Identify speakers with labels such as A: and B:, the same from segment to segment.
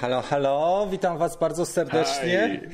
A: Halo, halo, witam Was bardzo serdecznie.
B: Hi.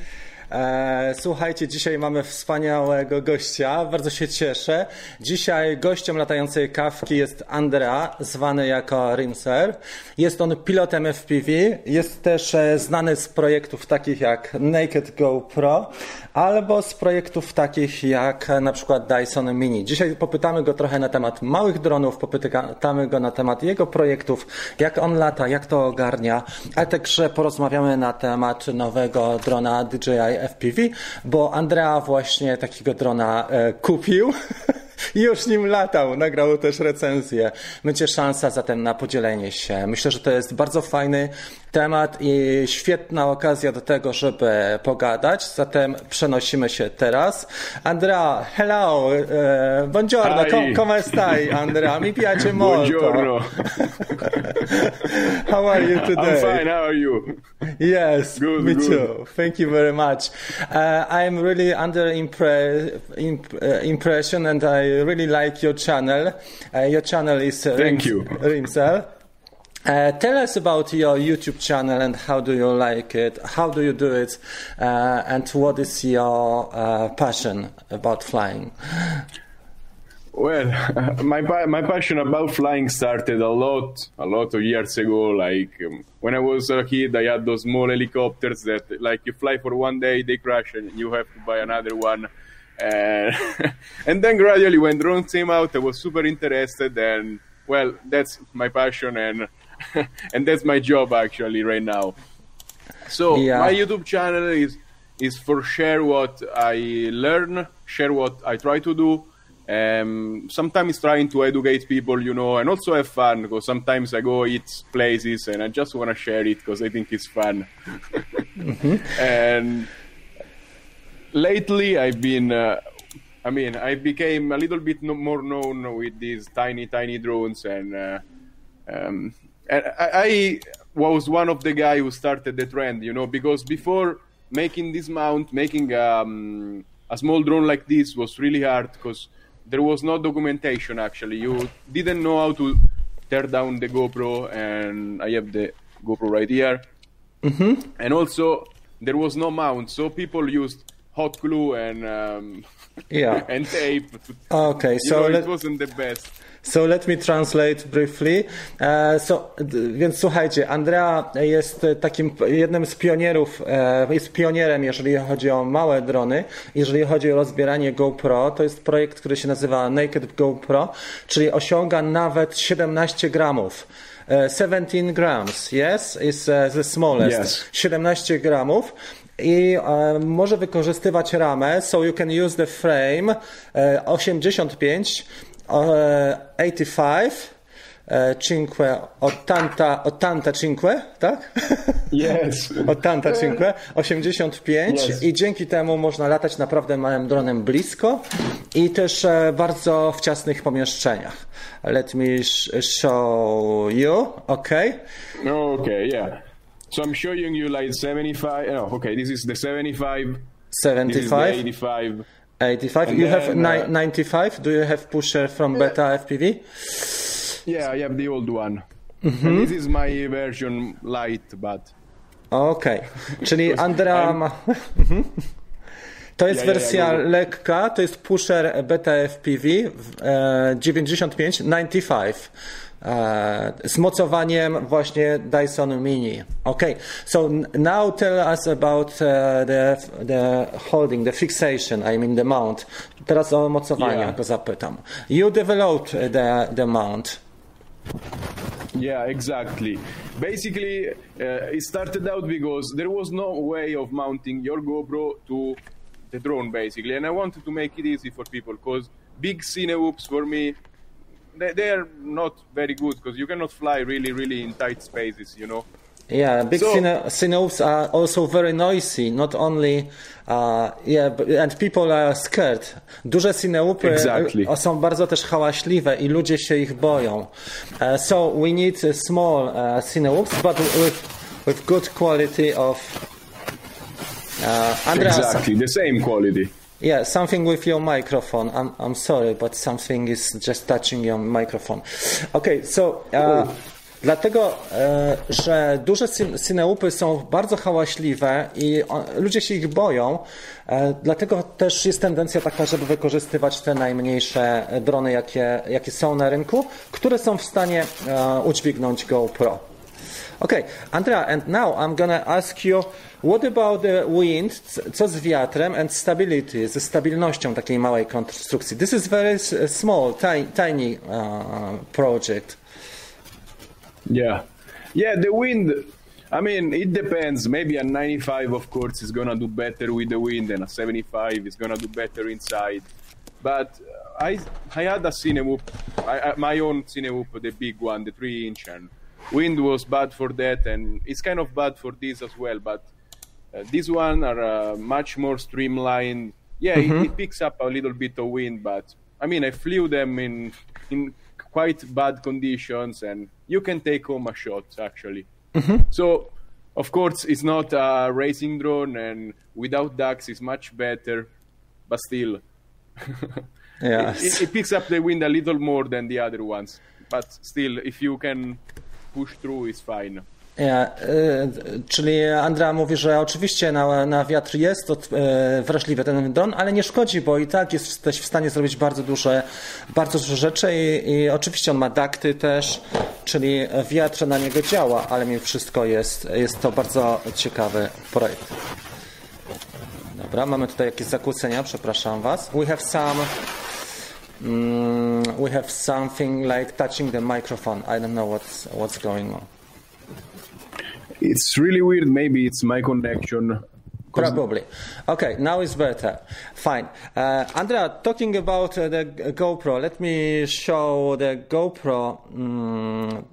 A: E, Słuchajcie, dzisiaj mamy wspaniałego gościa, bardzo się cieszę. Dzisiaj gościem latającej kawki jest Andrea, zwany jako Rimser. Jest on pilotem FPV, jest też e, znany z projektów takich jak Naked GoPro, albo z projektów takich jak e, na przykład Dyson Mini. Dzisiaj popytamy go trochę na temat małych dronów, popytamy go na temat jego projektów, jak on lata, jak to ogarnia, ale także porozmawiamy na temat nowego drona DJI FPV, bo Andrea właśnie takiego drona e, kupił. I już nim latał, nagrał też recenzję. Będzie szansa zatem na podzielenie się. Myślę, że to jest bardzo fajny temat i świetna okazja do tego, żeby pogadać. Zatem przenosimy się teraz. Andrea, hello, eh, buongiorno, com- come stai Andrea? Mi piace molto.
B: Buongiorno.
A: How are you today?
B: I'm fine. How are you?
A: Yes,
B: Good,
A: me
B: good.
A: too. Thank you very much. Uh, I'm really under impre- imp- uh, impression, and I really like your channel. Uh, your channel is
B: Thank you.
A: Rimsel. Uh, tell us about your YouTube channel and how do you like it? How do you do it? Uh, and what is your uh, passion about flying?
B: Well, my my passion about flying started a lot a lot of years ago. Like um, when I was a kid, I had those small helicopters that, like, you fly for one day, they crash, and you have to buy another one. And and then gradually, when drones came out, I was super interested, and well, that's my passion, and and that's my job actually right now. So
A: Yeah.
B: my YouTube channel is is for share what I learn, share what I try to do. Um, sometimes trying to educate people, you know, and also have fun because sometimes I go eat places and I just want to share it because I think it's fun. And lately, I've been. Uh, I mean, I became a little bit no- more known with these tiny, tiny drones, and uh, um, and I, I was one of the guy who started the trend, you know, because before making this mount, making um, a small drone like this was really hard because there was no documentation. Actually, you didn't know how to tear down the GoPro, and I have the GoPro right here. And also, there was no mount, so people used hot glue and um,
A: Yeah.
B: and tape.
A: Okay,
B: you
A: so
B: know,
A: let-
B: it wasn't the best.
A: So let me translate briefly. E, so, więc słuchajcie, Andrea jest e, takim jednym z pionierów, e, jest pionierem, jeżeli chodzi o małe drony. Jeżeli chodzi o rozbieranie GoPro, to jest projekt, który się nazywa Naked GoPro, czyli osiąga nawet 17 gramów. E, 17 grams, yes, is the smallest.
B: Yes.
A: 17 gramów i e, może wykorzystywać ramę, so you can use the frame e, 85, e, 85, e, cinque, 80, 80 cinque, tak?
B: Yes.
A: 80 cinque, 85
B: Yes.
A: i dzięki temu można latać naprawdę małym dronem blisko i też e, bardzo w ciasnych pomieszczeniach. Let me sh- show you, okay?
B: Okay, yeah. So I'm showing you like 75. No, okay, this is the 75. This is the
A: 75.
B: 85.
A: 85.
B: And
A: you have
B: then,
A: ni-
B: uh,
A: 95. Do you have pusher from Beta FPV?
B: Yeah, I have the old one.
A: Mm-hmm.
B: This is my version light, but
A: Okej. Czyli Andrea ma. Mhm. To jest
B: ja,
A: wersja
B: ja, ja.
A: lekka, to jest pusher Beta FPV w, e, 95 95 e, z mocowaniem właśnie Dyson Mini. Okay, so now tell us about the, the holding, the fixation, I mean the mount. Teraz o mocowania
B: Yeah.
A: go zapytam. You developed the, the mount.
B: yeah, exactly. Basically, uh, it started out because there was no way of mounting your GoPro to the drone, basically, and I wanted to make it easy for people because big cine whoops for me. They, they are not very good because you cannot fly really, really in tight spaces, you know.
A: Yeah, big
B: So-
A: are also very noisy. Not only, uh, yeah, but, and people are scared. Duże cineupy
B: Exactly.
A: e, są bardzo też hałaśliwe i ludzie się ich boją. Uh, so we need small uh, cineups, but with with good quality of. Uh, Andreas,
B: Exactly, the same quality.
A: Yeah, something with your microphone. I'm I'm sorry, but something is just touching your microphone. Okay, so. Uh, Dlatego, e, że duże cineupy są bardzo hałaśliwe i ludzie się ich boją. E, dlatego też jest tendencja taka, żeby wykorzystywać te najmniejsze drony, jakie, jakie są na rynku, które są w stanie udźwignąć GoPro. Okay, Andrea, and now I'm gonna ask you, what about the wind, co z wiatrem and stability, ze stabilnością takiej małej konstrukcji? This is very small, tiny, uh, project.
B: Yeah, yeah, the wind, I mean, it depends. Maybe a 95, of course, is gonna do better with the wind, and a 75 is gonna do better inside. But I, I had a Cinewhoop, I, my own Cinewhoop, the big one, the 3 inch, and wind was bad for that, and it's kind of bad for this as well. But uh, these one are uh, much more streamlined. Yeah, mm-hmm. it, it, picks up a little bit of wind, but I mean, I flew them in in quite bad conditions, and you can take home a shot actually. Mm-hmm. So, of course, it's not a racing drone, and without ducks, it's much better, but still. yeah, it, it, it picks up the wind a little more than the other ones, but still, if you can push through it's fine.
A: Yeah, y, czyli Andrea mówi, że oczywiście na, na wiatr jest to, y, wrażliwy ten dron, ale nie szkodzi, bo i tak jesteś w stanie zrobić bardzo duże, bardzo duże rzeczy i, i oczywiście on ma dakty też, czyli wiatr na niego działa, ale mimo wszystko jest, jest to bardzo ciekawy projekt. Dobra, mamy tutaj jakieś zakłócenia, przepraszam Was. We have some Mm, we have something like touching the microphone. I don't know what's what's going on.
B: It's really weird. Maybe it's my connection.
A: Probably. Okay, now it's better. Fine. Uh, Andrea, talking about uh, the GoPro, let me show the GoPro. Mm,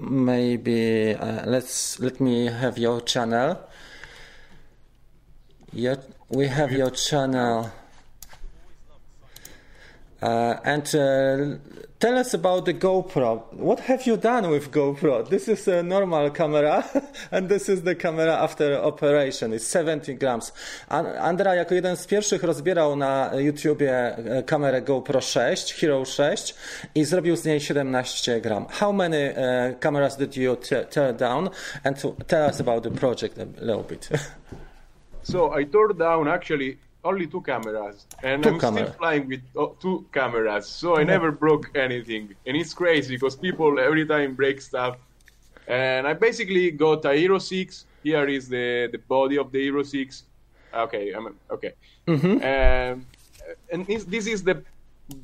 A: maybe uh, let's let me have your channel. Yet we have your channel. Uh, and uh, tell us about the GoPro. What have you done with GoPro? This is a normal camera, and this is the camera after operation. It's 70 grams. Andra jako jeden z pierwszych rozbierał na YouTubie e, kamerę GoPro 6, Hero 6 i zrobił z niej 17 gram. How many uh, cameras did you tear down? And tell us about the project a little bit.
B: so I tore down actually only two cameras, and two I'm camera. still flying with oh, two cameras, so I never broke anything. And it's crazy because people every time break stuff. And I basically got a Hero 6. Here is the, the body of the Hero 6. Okay, I'm okay. Mm-hmm. Um, and this is the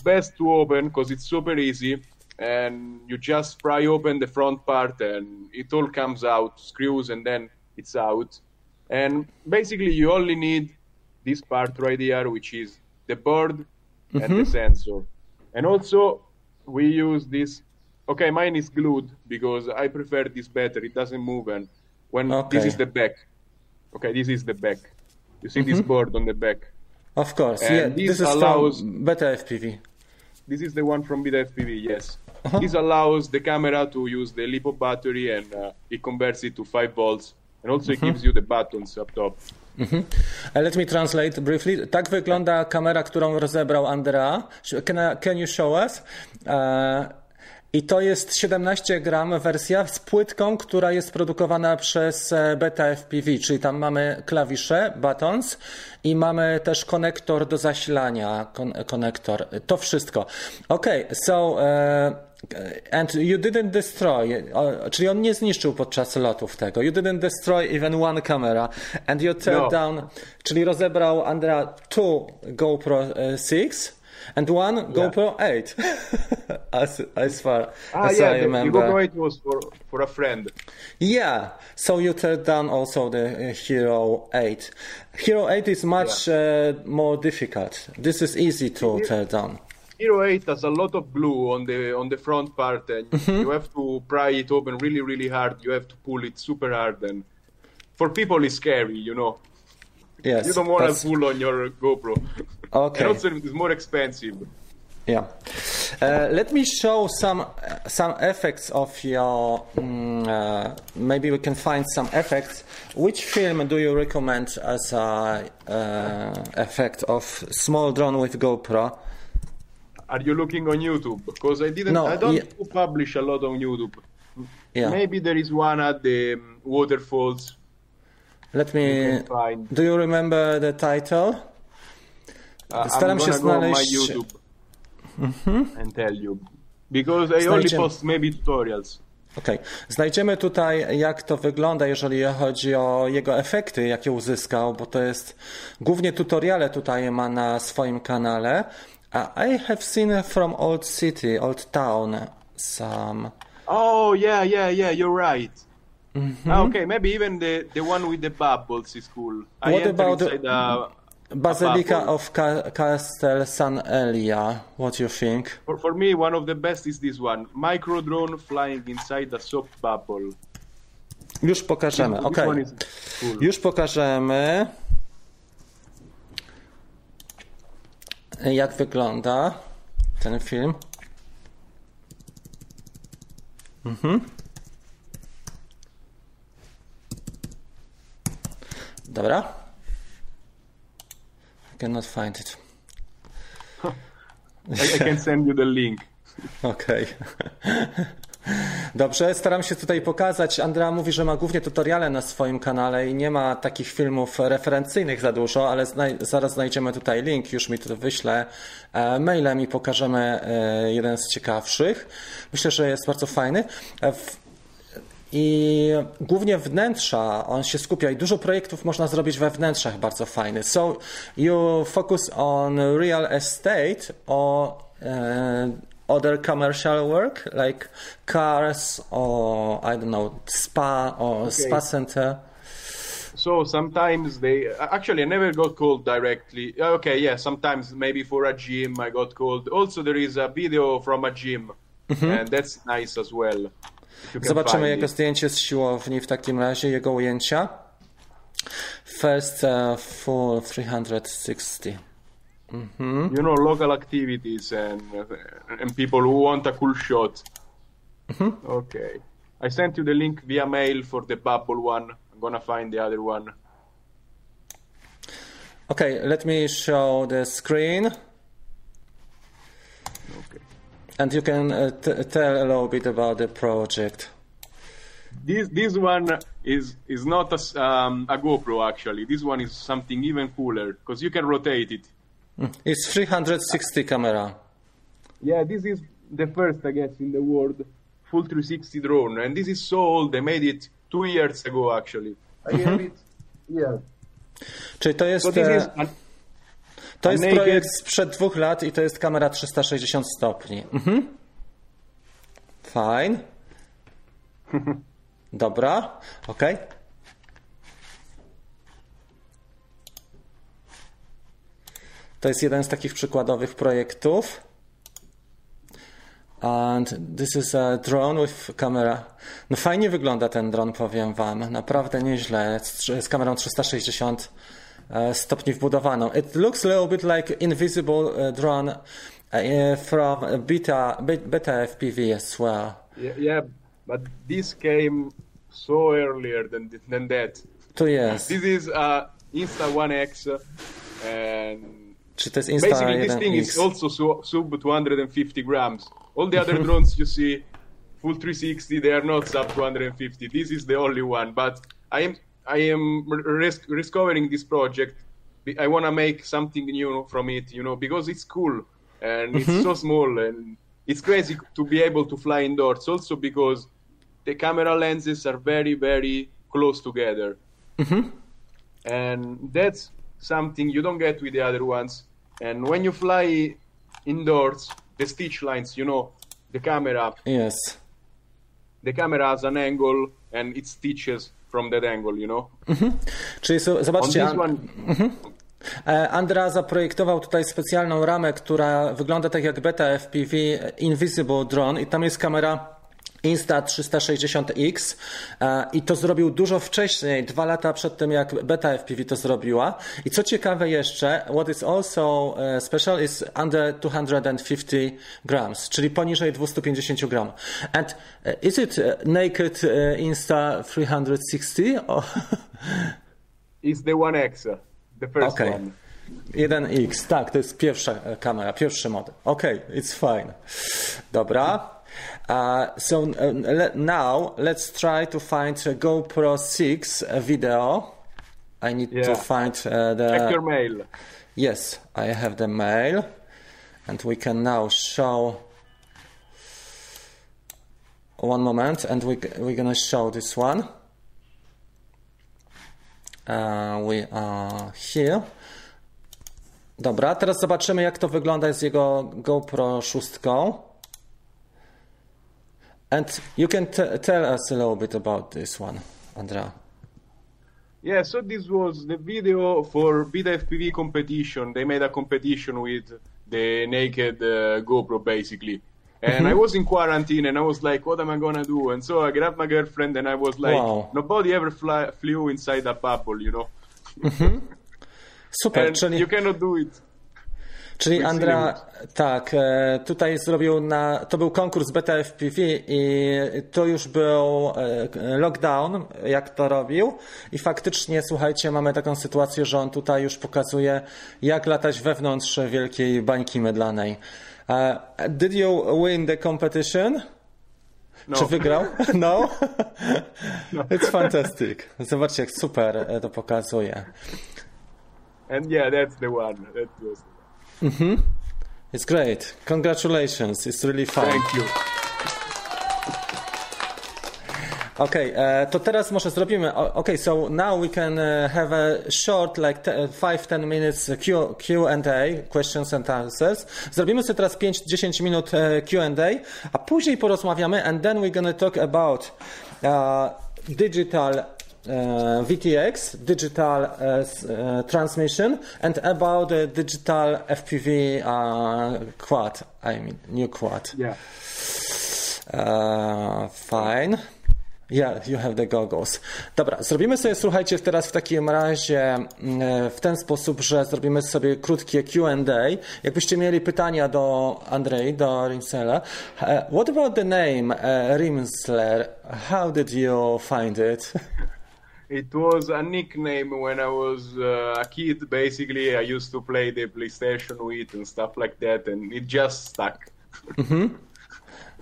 B: best to open because it's super easy. And you just pry open the front part, and it all comes out, screws, and then it's out. And basically, you only need this part right here, which is the board mm-hmm. and the mm-hmm. sensor. And also, we use this. Okay, mine is glued because I prefer this better. It doesn't move, and when okay. this is the back. Okay, this is the back. You see mm-hmm. this board on the back.
A: Of course, and yeah. This, this allows Beta FPV.
B: This is the one from Beta FPV. Yes. Uh-huh. This allows the camera to use the LiPo battery, and uh, it converts it to five volts, and also mm-hmm. it gives you the buttons up top.
A: Mhm. Let me translate briefly. Tak wygląda kamera, którą rozebrał Andrea. Can, I, can you show us? Uh, i to jest 17 gram wersja z płytką, która jest produkowana przez e, Beta FPV, czyli tam mamy klawisze, buttons i mamy też konektor do zasilania, konektor. To wszystko. Ok, so uh, and you didn't destroy, czyli on nie zniszczył podczas lotów tego. You didn't destroy even one camera and you turned no. down, czyli rozebrał Andrea two GoPro 6 and one yeah. GoPro 8, as, as far ah, as yeah, I remember.
B: The GoPro 8 was for, for a friend.
A: Yeah, so you tear down also the uh, Hero 8. Hero 8 is much yeah. uh, more difficult. This is easy to tear down.
B: Hero 8 has a lot of glue on the on the front part, and mm-hmm. you have to pry it open really, really hard. You have to pull it super hard, and for people, it's scary, you know.
A: Yes,
B: you don't want to pull on your GoPro.
A: Okay.
B: And also it's more expensive.
A: Yeah. Uh, let me show some some effects of your. Um, uh, maybe we can find some effects. Which film do you recommend as a uh, effect of small drone with GoPro?
B: Are you looking on YouTube? Because I didn't. No, I don't yeah. publish a lot on YouTube.
A: Yeah.
B: Maybe there is one at the um, waterfalls.
A: Let
B: You
A: me.
B: find.
A: Do you remember the title?
B: Uh,
A: Staram
B: I'm
A: się
B: gonna go on my
A: znaleźć-
B: YouTube and tell you because I only
A: Znajdziemy-
B: post maybe tutorials.
A: Okej. Znajdziemy tutaj, jak to wygląda, jeżeli chodzi o jego efekty, jakie uzyskał, bo to jest głównie tutoriale tutaj ma na swoim kanale. A I have seen from Old City, Old Town some.
B: Oh yeah, yeah, yeah. You're right. Ah, okay, maybe even the the one with the bubbles is cool. I
A: What about the-
B: inside a,
A: Basilica
B: bubble.
A: of Ca- Castel San Elia. What do you think?
B: For, for me, one of the best is this one: micro drone flying inside a soap bubble.
A: Już pokażemy. Okej.
B: is cool.
A: Już pokażemy. Jak wygląda ten film. Mhm. Dobra. I cannot find it.
B: I, I can send you the link.
A: Okej. Dobrze, staram się tutaj pokazać. Andrea mówi, że ma głównie tutoriale na swoim kanale i nie ma takich filmów referencyjnych za dużo, ale znaj zaraz znajdziemy tutaj link, już mi to wyślę e, mailem i pokażemy e, jeden z ciekawszych. Myślę, że jest bardzo fajny. E, i głównie wnętrza, on się skupia i dużo projektów można zrobić we wnętrzach bardzo fajnych. So you focus on real estate or uh, other commercial work like cars or I don't know spa or spa center.
B: So sometimes they actually I never got called directly. Okay, yeah, sometimes maybe for a gym I got called. Also, there is a video from a gym, and that's nice as well.
A: Zobaczymy jego
B: it.
A: zdjęcie z siłowni w takim razie, jego ujęcia. First uh, full 360.
B: You know, local activities and and people who want a cool shot. Okay, I sent you the link via mail for the bubble one. I'm gonna find the other one.
A: Okay, let me show the screen.
B: Okay.
A: And you can uh, t- tell a little bit about the project.
B: This this one is is not a, um, a GoPro actually. This one is something even cooler because you can rotate it.
A: It's 360 camera.
B: Yeah, this is the first, I guess, in the world full 360 drone, and this is so old. They made it two years ago, actually. I it here.
A: Czyli to jest,
B: So
A: e,
B: is an,
A: to jest
B: naked-
A: projekt sprzed dwóch lat i to jest kamera 360 stopni. Mhm. Fine. Dobra, okej. To jest jeden z takich przykładowych projektów. And this is a drone with camera. No fajnie wygląda ten dron, powiem wam. Naprawdę nieźle. Z, z kamerą 360 e, stopni wbudowaną. It looks a little bit like invisible e, drone e, from beta, be- beta FPV as well.
B: yeah, yeah, but this came so earlier than than that.
A: Tu jest.
B: This is uh, Insta One X, uh, and
A: Czy to jest Insta
B: basically this thing is
A: 1X?
B: also su- sub 250 grams. All the other drones you see, full 360, they are not sub 250. This is the only one. But I am I am ris- discovering this project. I want to make something new from it, you know, because it's cool and it's mm-hmm. so small and it's crazy to be able to fly indoors. Also because the camera lenses are very very close together mm-hmm. and that's something you don't get with the other ones. And when you fly indoors, the stitch lines, you know, the camera,
A: Yes.
B: the camera has an angle and it stitches from that angle, you know.
A: Czyli so-
B: On
A: zobaczcie,
B: this
A: An-
B: one,
A: E, Andra zaprojektował tutaj specjalną ramę, która wygląda tak jak beta FPV Invisible Drone i tam jest kamera Insta360X e, i to zrobił dużo wcześniej, dwa lata przed tym jak beta FPV to zrobiła. I co ciekawe jeszcze, what is also e, special is under 250 grams, czyli poniżej 250 gram. And e, is it naked e, Insta360? Or
B: is the One X, uh, the first
A: Okay.
B: one.
A: 1X, tak, to jest pierwsza kamera, pierwszy model. Ok, it's fine. Dobra. Uh, so le now let's try to find a GoPro 6 video. I need
B: Yeah.
A: to find uh, the.
B: Check your mail.
A: Yes, I have the mail, and we can now show. One moment, and we we're gonna show this one. Uh, we are here. Dobra, teraz zobaczymy, jak to wygląda z jego GoPro 6. And you can tell us a little bit about this one, Andrea.
B: Yeah, so this was the video for Beta FPV competition. They made a competition with the naked uh, GoPro basically. And I was in quarantine and I was like, what am I gonna do? And so I grabbed my girlfriend and I was like,
A: Wow.
B: nobody ever fly, flew inside a bubble, you know?
A: Super,
B: And
A: czyli...
B: you cannot do it.
A: Czyli Andra, tak, e, tutaj zrobił na, to był konkurs Beta FPV i to już był e, lockdown, jak to robił i faktycznie, słuchajcie, mamy taką sytuację, że on tutaj już pokazuje, jak latać wewnątrz wielkiej bańki mydlanej. E, Did you win the competition?
B: No.
A: Czy wygrał? No? It's fantastic. Zobaczcie, jak super to pokazuje.
B: And yeah, that's the one. That was.
A: It's great. Congratulations. It's really fun.
B: Thank you.
A: Okay, e, to teraz może zrobimy. Okay, so now we can e, have a short, like 5-10 minutes Q, Q&A, questions and answers. Zrobimy sobie teraz 5-10 minut e, Q&A, a później porozmawiamy and then we're gonna talk about uh, digital uh, VTX, digital s- uh, transmission, and about the digital FPV quad. I mean, new quad.
B: Yeah.
A: Fine. Yeah, you have the goggles. Dobra, zrobimy sobie, słuchajcie, teraz w takim razie mm, w ten sposób, że zrobimy sobie krótkie Q&A. Jakbyście mieli pytania do Andrei, do Rimsela. Uh, what about the name uh, Rimsler? How did you find it?
B: It was a nickname when I was uh, a kid. Basically, I used to play the PlayStation with and stuff like that, and it just stuck.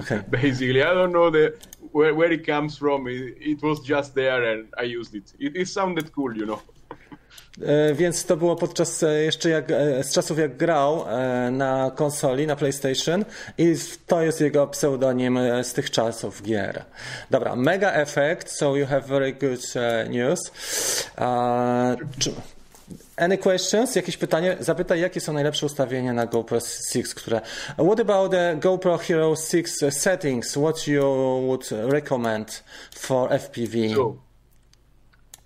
A: Okay.
B: Basically, I don't know the where, where it comes from. It, it was just there, and I used it. It, it sounded cool, you know.
A: E, Więc to było podczas e, jeszcze jak, e, z czasów jak grał na konsoli, na PlayStation i to jest jego pseudonim z tych czasów gier. Dobra, Mega Effect, so you have very good news. Czy- Any questions? Jakieś pytanie? Zapytaj, jakie są najlepsze ustawienia na GoPro 6, które... What about the GoPro Hero 6 settings? What you would recommend for FPV?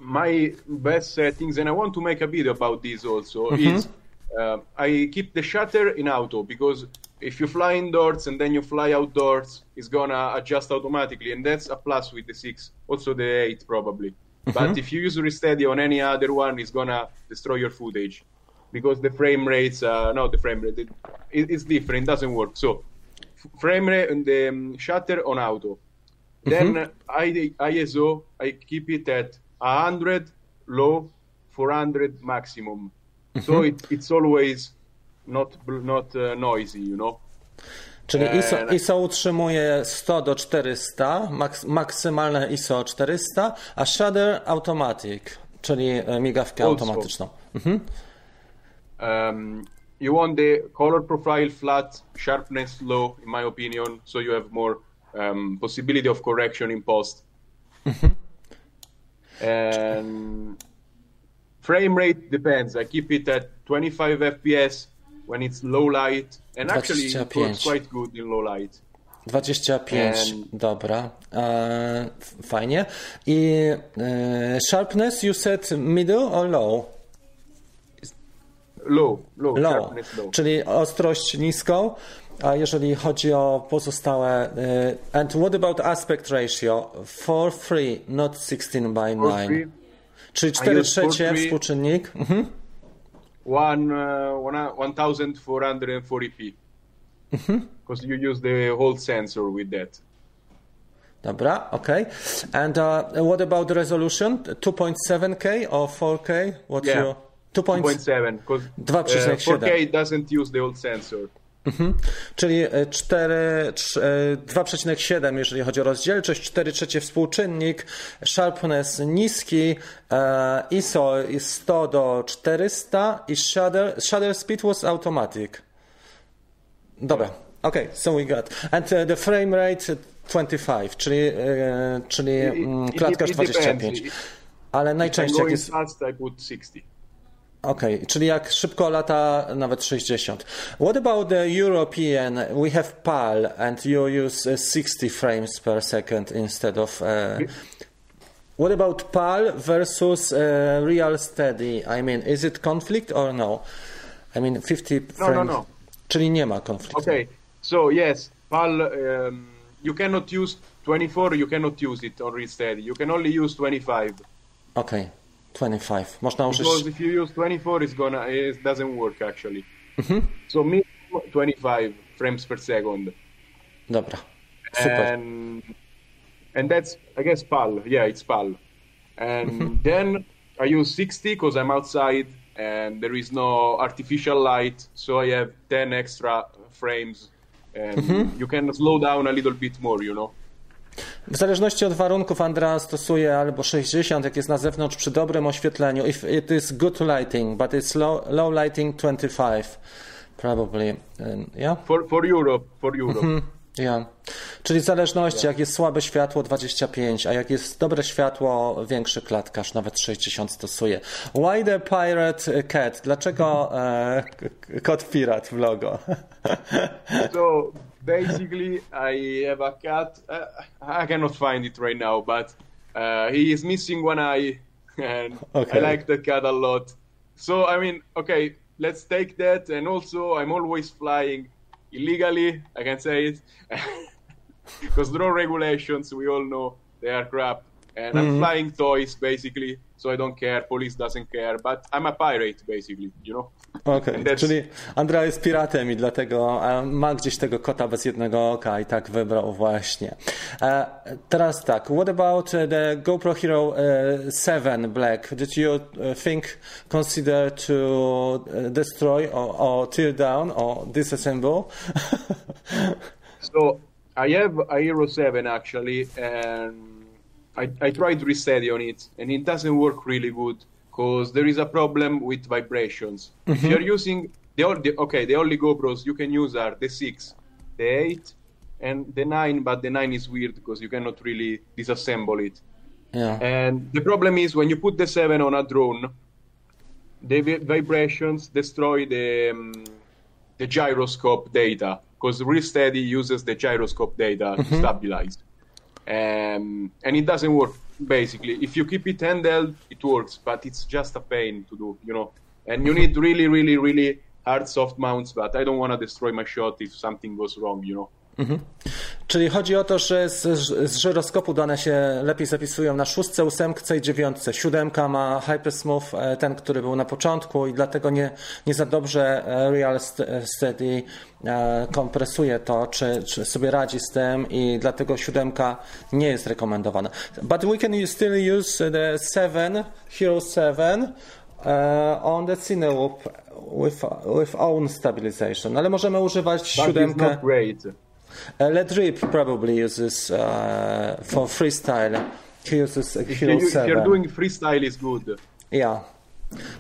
B: My best settings, and I want to make a video about this also, is uh, I keep the shutter in auto because if you fly indoors and then you fly outdoors, it's gonna adjust automatically, and that's a plus with the six, also the eight probably. But if you use Resteady on any other one, it's gonna destroy your footage because the frame rates, uh, no, the frame rate, it, it- it's different, it doesn't work. So, frame rate and the um, shutter on auto. Then I, ISO, I keep it at 100 low, 400 maximum. So it, it's always not not uh, noisy, you know.
A: Czyli ISO, ISO utrzymuje 100 do 400, maks, maksymalne ISO 400, a Shutter Automatic, czyli migawkę
B: Also.
A: automatyczną.
B: Um, you want the color profile flat, sharpness low, in my opinion, so you have more um, possibility of correction in post. And frame rate depends. I keep it at 25 FPS when it's low light, and actually it
A: 25.
B: works quite good in low light.
A: 25,
B: Em.
A: dobra, e, fajnie. I e, Sharpness you set middle or low?
B: Low, low,
A: Low,
B: low.
A: czyli ostrość niską. A jeżeli chodzi o pozostałe. e, And what about aspect ratio? 4-3, not 16 by 9.
B: three.
A: Czyli 4
B: use
A: trzecie
B: 4-3.
A: współczynnik. Mhm.
B: one uh, one 1440p because you use the whole sensor with that
A: Dobra, okay. And uh, what about the resolution? 2.7K or 4K? What
B: Yeah.
A: you
B: 2.7 because uh,
A: 2,7.
B: 4K doesn't use the old sensor.
A: Czyli e, 4, trz- e, 2,7 jeżeli chodzi o rozdzielczość, 4 trzecie współczynnik, sharpness niski, e, ISO jest 100 do 400 i shutter, shutter speed was automatic. Dobra, okay, so we got. And uh, the frame rate 25, czyli, e, czyli
B: it-
A: klatkarz
B: it depends.
A: 25.
B: It-
A: Ale najczęściej jak jest...
B: fast, I put 60.
A: Okej, czyli jak szybko lata, nawet 60. What about the European? We have PAL and you use uh, 60 frames per second instead of. Uh, what about PAL versus uh, Real Steady? I mean, is it conflict or no? I mean, 50
B: No,
A: frames.
B: no, no.
A: Czyli nie ma konfliktu.
B: Okay, so yes, PAL, um, you cannot use 24, you cannot use it on Real You can only use 25.
A: Okej, 25. Można użyć.
B: Because if you use 24, it's gonna, it doesn't work actually.
A: Mm-hmm.
B: So minimum 25 frames per second.
A: Dobra. Super.
B: and and that's I guess PAL. Yeah, it's PAL. And then I use 60 because I'm outside and there is no artificial light, so I have 10 extra frames, and you can slow down a little bit more, you know.
A: W zależności od warunków Andra stosuje albo 60, jak jest na zewnątrz przy dobrym oświetleniu. If it is good lighting, but it's low, low lighting 25, probably. Um, yeah?
B: For for Europe, for Europe.
A: Yeah. Czyli w zależności, jak jest słabe światło 25, a jak jest dobre światło, większy klatkarz, nawet 60 stosuje. Why the pirate cat? Dlaczego e, kot pirat w logo?
B: so basically, I have a cat. Uh, I cannot find it right now, but uh, he is missing one eye, and
A: Okay.
B: I like that cat a lot. So I mean, okay, let's take that. And also, I'm always flying illegally. I can say it because drone regulations, we all know they are crap. And I'm flying toys basically, so I don't care. Police doesn't care, but I'm a pirate basically, you know.
A: Okej,
B: that's-
A: czyli Andra jest piratem i dlatego e, ma gdzieś tego kota bez jednego oka i tak wybrał właśnie. E, teraz tak, what about e, the GoPro Hero e, 7 Black? Did you e, think, consider to e, destroy or, or tear down or disassemble?
B: So I have a Hero 7 actually, and I, I tried resteady on it, and it doesn't work really good because there is a problem with vibrations. If you're using the, the okay, the only GoPros you can use are the 6, the 8, and the 9, but the 9 is weird because you cannot really disassemble it.
A: yeah.
B: And the problem is when you put the 7 on a drone, the vi- vibrations destroy the um, the gyroscope data because Real Steady uses the gyroscope data to stabilize. Um, and it doesn't work basically. If you keep it handheld, it works, but it's just a pain to do, you know. And you need really, really, really hard soft mounts, but I don't want to destroy my shot if something goes wrong, you know.
A: Czyli chodzi o to, że z, z żyroskopu dane się lepiej zapisują na szóstce, ósemce i dziewiątce. Siódemka ma Hypersmooth, e, ten, który był na początku i dlatego nie, nie za dobrze e, Real St- Steady e, kompresuje to, czy, czy sobie radzi z tym i dlatego siódemka nie jest rekomendowana. But we can still use the 7, Hero 7 e, on the Cineloop with, with own stabilization. Ale możemy używać
B: it's
A: siódemkę. Uh, Let Rip probably uses uh, for freestyle. He uses a
B: If, you, if
A: 7.
B: you're doing freestyle, is good.
A: Yeah,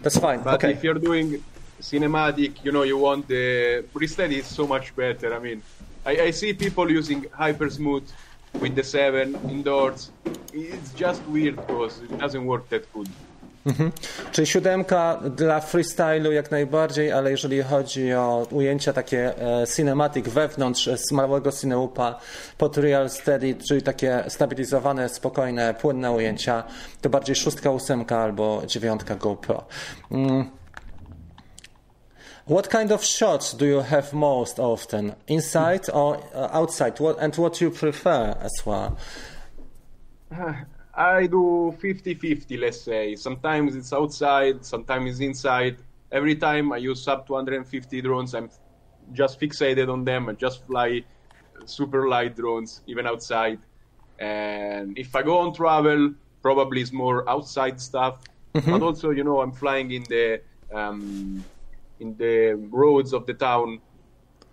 A: that's fine.
B: But
A: okay.
B: if you're doing cinematic, you know, you want the freestyle is so much better. I mean, I, I see people using hyper smooth with the seven indoors. It's just weird because it doesn't work that good.
A: Czyli siódemka dla freestylu jak najbardziej, ale jeżeli chodzi o ujęcia takie e, cinematic wewnątrz e, z małego cineupa pod Real Steady, czyli takie stabilizowane, spokojne, płynne ujęcia, to bardziej szóstka, ósemka albo dziewiątka GoPro. Mm. What kind of shots do you have most often? Inside or uh, outside? And what you prefer as well?
B: I do 50 50, let's say. Sometimes it's outside, sometimes it's inside. Every time I use sub 250 drones, I'm just fixated on them and just fly super light drones, even outside. And if I go on travel, probably it's more outside stuff. But also, you know, I'm flying in the um, in the roads of the town,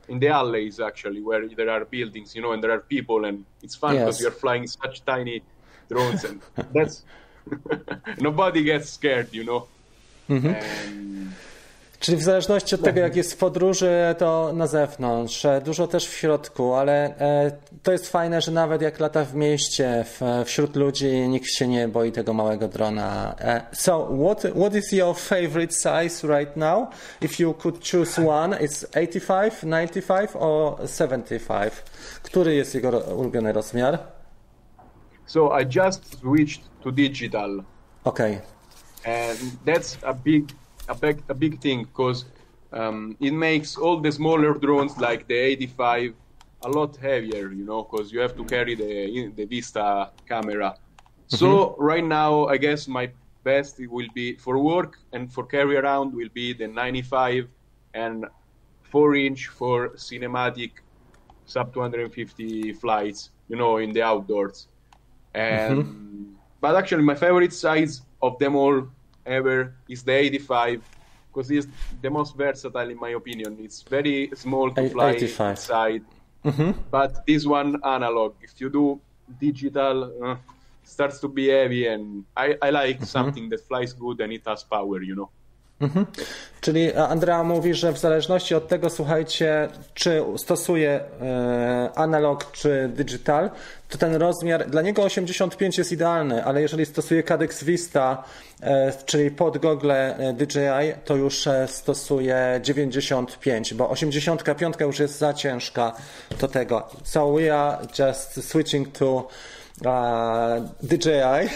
B: in the alleys actually, where there are buildings, you know, and there are people, and it's fun because you're flying such tiny drones, and that's nobody gets scared, you know. And
A: Czyli w zależności od tego, jak jest w podróży, to na zewnątrz, dużo też w środku, ale e, to jest fajne, że nawet jak lata w mieście, wśród ludzi, nikt się nie boi tego małego drona. E, so, what, what is your favorite size right now? If you could choose one, it's 85, 95 or 75? Który jest jego ulubiony rozmiar?
B: So I just switched to digital.
A: Okay.
B: and that's a big a big a big thing because um, it makes all the smaller drones like the 85 a lot heavier you know because you have to carry the the vista camera so right now i guess my best it will be for work and for carry around will be the 95 and 4 inch for cinematic sub 250 flights you know in the outdoors and mm-hmm. but actually my favorite size of them all ever is the 85 because it's the most versatile in my opinion. It's very small to
A: A-
B: fly
A: 85.
B: inside. Mm-hmm. But this one analog. If you do digital uh, starts to be heavy and i, I like mm-hmm. something that flies good and it has power you know
A: Czyli Andrea mówi, że w zależności od tego, słuchajcie, czy stosuje e, analog czy digital, to ten rozmiar, dla niego 85 jest idealny, ale jeżeli stosuje Cadex Vista, e, czyli pod gogle e, DJI, to już e, stosuje 95, bo 85 już jest za ciężka do tego. So we are just switching to uh, DJI.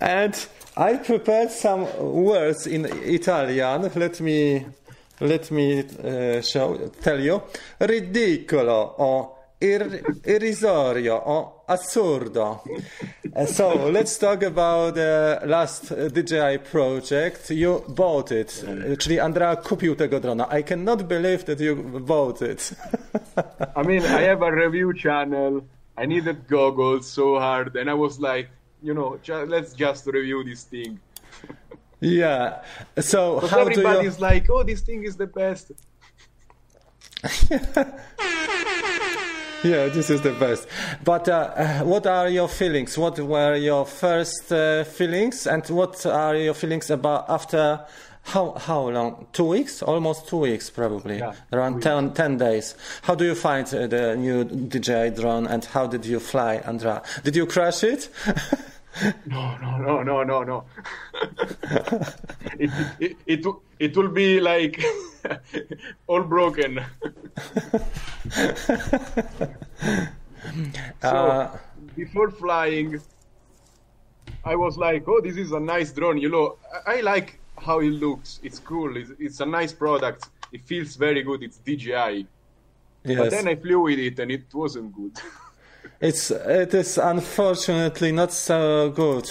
A: and I prepared some words in Italian. Let me let me uh, show tell you. Ridicolo o ir, irrisorio o assurdo. Uh, so let's talk about the last uh, DJI project. You bought it, uh, czyli Andrea kupił tego drona. I cannot believe that you bought it.
B: i mean i have a review channel i needed goggles so hard and i was like you know ju- let's just review this thing
A: yeah. So how do you?
B: everybody's like, oh, this thing is the best.
A: Yeah, this is the best. But uh, uh, what are your feelings? What were your first uh, feelings, and what are your feelings about after? How how long? Two weeks? Almost two weeks, probably.
B: Yeah,
A: Around 10, 10 days. How do you find uh, the new DJI drone, and how did you fly, Andra? Did you crash it?
B: No, no, no, no, no, no. it, it, it, will- it will be like all broken. so
A: Uh,
B: before flying, I was like, oh, this is a nice drone. You know, I, I like how it looks. It's cool. It's, it's a nice product. It feels very good. It's DJI.
A: Yes.
B: But then I flew with it and it wasn't good.
A: It's it is unfortunately not so good.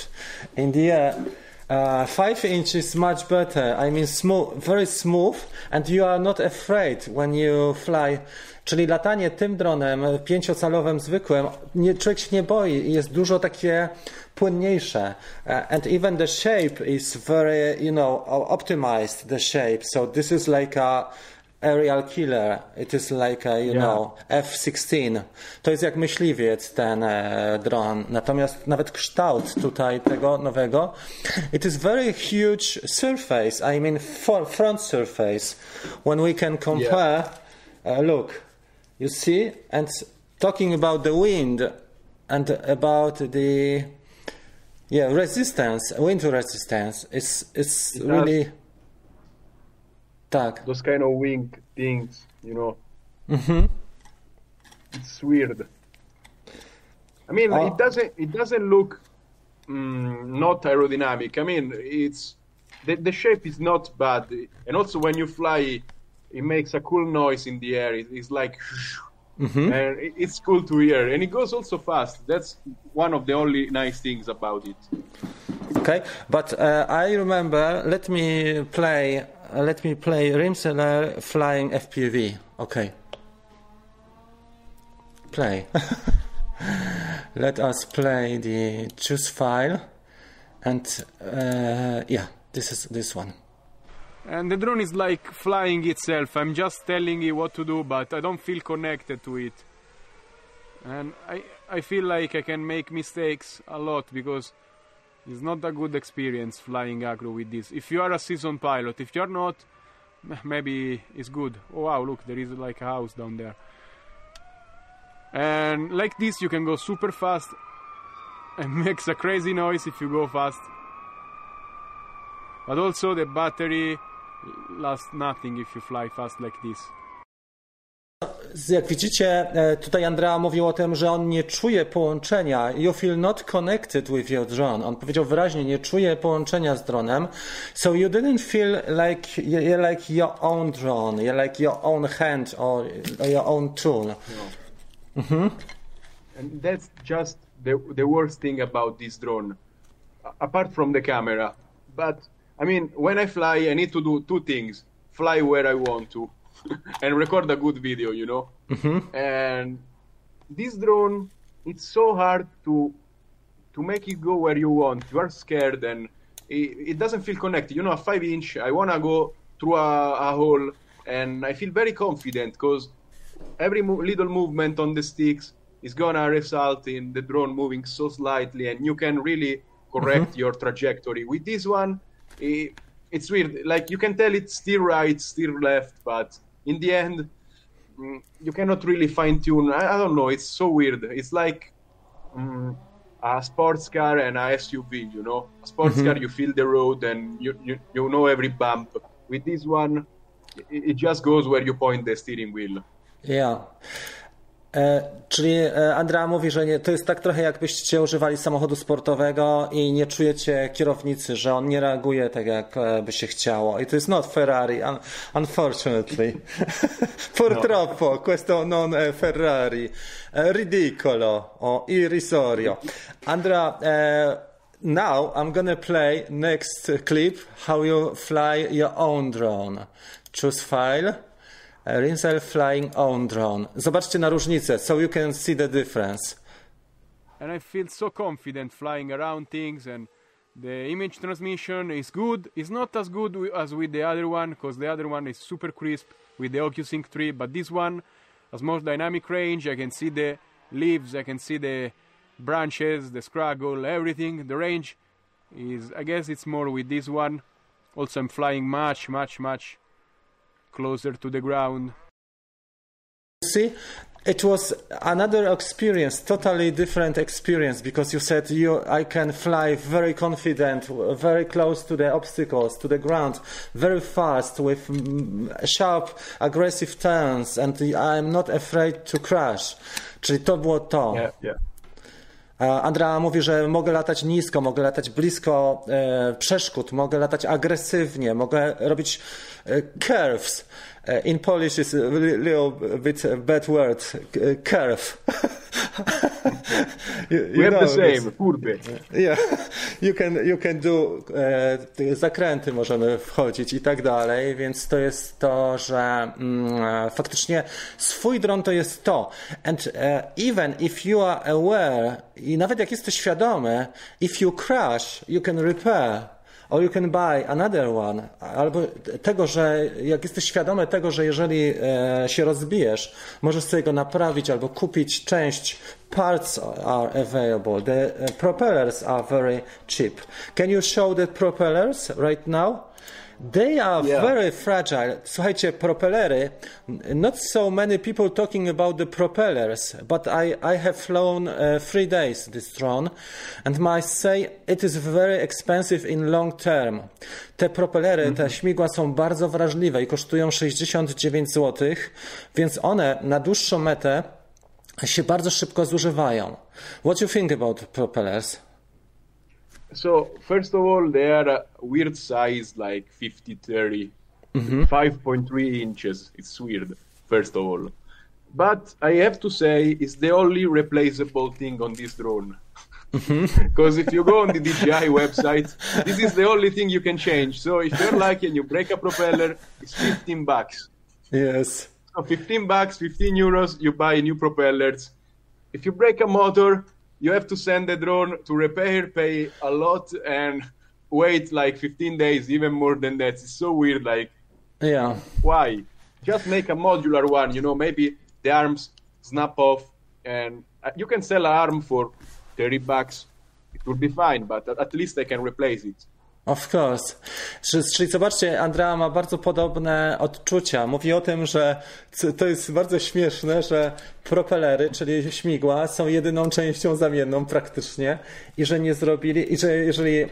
A: In the air, uh, five inch is much better. I mean, smooth, very smooth, and you are not afraid when you fly. Czyli latanie tym dronem pięciocalowym zwykłym, nie, człowiek się nie boi, jest dużo takie płynniejsze. Uh, and even the shape is very, you know, optimized the shape. So this is like a aerial killer. It is like a, you
B: Yeah.
A: know, F-16. To jest jak myśliwiec ten e, dron. Natomiast nawet kształt tutaj tego nowego, it is very huge surface. I mean for, front surface. When we can compare, uh, look, you see, and talking about the wind and about the yeah resistance, wind resistance, it's it's
B: It
A: really tak.
B: those kind of wing things, you know. Mm-hmm. It's weird. I mean,
A: Oh.
B: it doesn't it doesn't look mm, not aerodynamic. I mean, it's the, the shape is not bad, and also when you fly, it makes a cool noise in the air. It, it's like, and it, it's cool to hear, and it goes also fast. That's one of the only nice things about it.
A: Okay, but uh, I remember. Let me play. Uh, let me play Rimseler flying FPV. Okay. Play. let us play the choose file, and uh, yeah, this is this one.
B: And the drone is like flying itself. I'm just telling it what to do, but I don't feel connected to it. And I, I feel like I can make mistakes a lot because it's not a good experience flying acro with this. If you are a seasoned pilot, if you're not, maybe it's good. Oh wow, look, there is like a house down there. And like this, you can go super fast and makes a crazy noise if you go fast. But also the battery lasts nothing if you fly fast like this.
A: Jak widzicie, e, tutaj Andrea mówił o tym, że on nie czuje połączenia. You feel not connected with your drone. On powiedział wyraźnie, nie czuje połączenia z dronem. So you didn't feel like you're like your own drone, you're like your own hand or your own tool. No.
B: Mm-hmm. And that's just the, the worst thing about this drone, apart from the camera. But I mean, when I fly, I need to do two things: fly where I want to, and record a good video. You know. Mm-hmm. And this drone, it's so hard to to make it go where you want. You are scared, and it, it doesn't feel connected. You know, a five inch, I wanna go through a, a hole, and I feel very confident because every mo- little movement on the sticks is gonna result in the drone moving so slightly, and you can really correct mm-hmm. your trajectory. With this one, it, it's weird. Like you can tell it's still right, still left, but in the end, mm, you cannot really fine tune. I, I, don't know. It's so weird. It's like um, a sports car and a SUV. You know, a sports mm-hmm. car you feel the road and you, you you know every bump. With this one, it, it just goes where you point the steering wheel.
A: Yeah. E, czyli e, Andrea mówi, że nie, to jest tak trochę jakbyście używali samochodu sportowego i nie czujecie kierownicy, że on nie reaguje tak jak e, by się chciało. I to jest not Ferrari, un unfortunately. Purtroppo, no. questo non Ferrari. Ridicolo o irrisorio. Andrea, now I'm gonna play next clip how you fly your own drone. Choose file. Rinzel Flying Own Drone. Zobaczcie na różnicę, so you can see the difference.
B: And I feel so confident flying around things and the image transmission is good. It's not as good as with the other one because the other one is super crisp with the OcuSync 3, but this one has more dynamic range. I can see the leaves, I can see the branches, the scraggle, everything. The range is, I guess it's more with this one. Also, I'm flying much, much, much closer to the ground.
A: See, it was another experience, totally different experience because you said you I can fly very confident, very close to the obstacles, to the ground, very fast with sharp, aggressive turns and I'm not afraid to crash. Czyli to było to.
B: Yeah, yeah.
A: Andrea mówi, że mogę latać nisko, mogę latać blisko e, przeszkód, mogę latać agresywnie, mogę robić e, curves. Uh, in Polish, it's a little bit bad word, curve.
B: you, you we have the same, kurby.
A: Yeah, you can, you can do, e, zakręty możemy wchodzić i tak dalej, więc to jest to, że mm, faktycznie swój dron to jest to. And uh, even if you are aware, i nawet jak jesteś świadomy, if you crash, you can repair or you can buy another one, albo tego, że jak jesteś świadomy tego, że jeżeli e, się rozbijesz, możesz sobie go naprawić albo kupić część. Parts are available. The uh, propellers are very cheap. Can you show the propellers right now? They are yeah. very fragile. Słuchajcie, propellery, not so many people talking about the propellers, but I, I have flown uh, three days this drone and must say it is very expensive in long term. Te propellery, mm -hmm. te mhm. śmigła są bardzo wrażliwe i kosztują 69 zł, więc one na dłuższą metę się bardzo szybko zużywają. What do you think about propellers?
B: So first of all, they are a weird size, like 50, 30, mm-hmm. 5.3 inches. It's weird. First of all, but I have to say, it's the only replaceable thing on this drone. Because mm-hmm. if you go on the DJI website, this is the only thing you can change. So if you're lucky and you break a propeller, it's 15 bucks.
A: Yes.
B: So 15 bucks, 15 euros, you buy new propellers. If you break a motor, you have to send the drone to repair, pay a lot, and wait like 15 days, even more than that. It's so weird. Like,
A: yeah,
B: why? Just make a modular one. You know, maybe the arms snap off, and uh, you can sell an arm for 30 bucks. It would be fine, but at least I can replace it.
A: Of course. Czyli zobaczcie, Andrea ma bardzo podobne odczucia. Mówi o tym, że to jest bardzo śmieszne, że propelery, czyli śmigła, są jedyną częścią zamienną praktycznie i że nie zrobili, i że jeżeli e,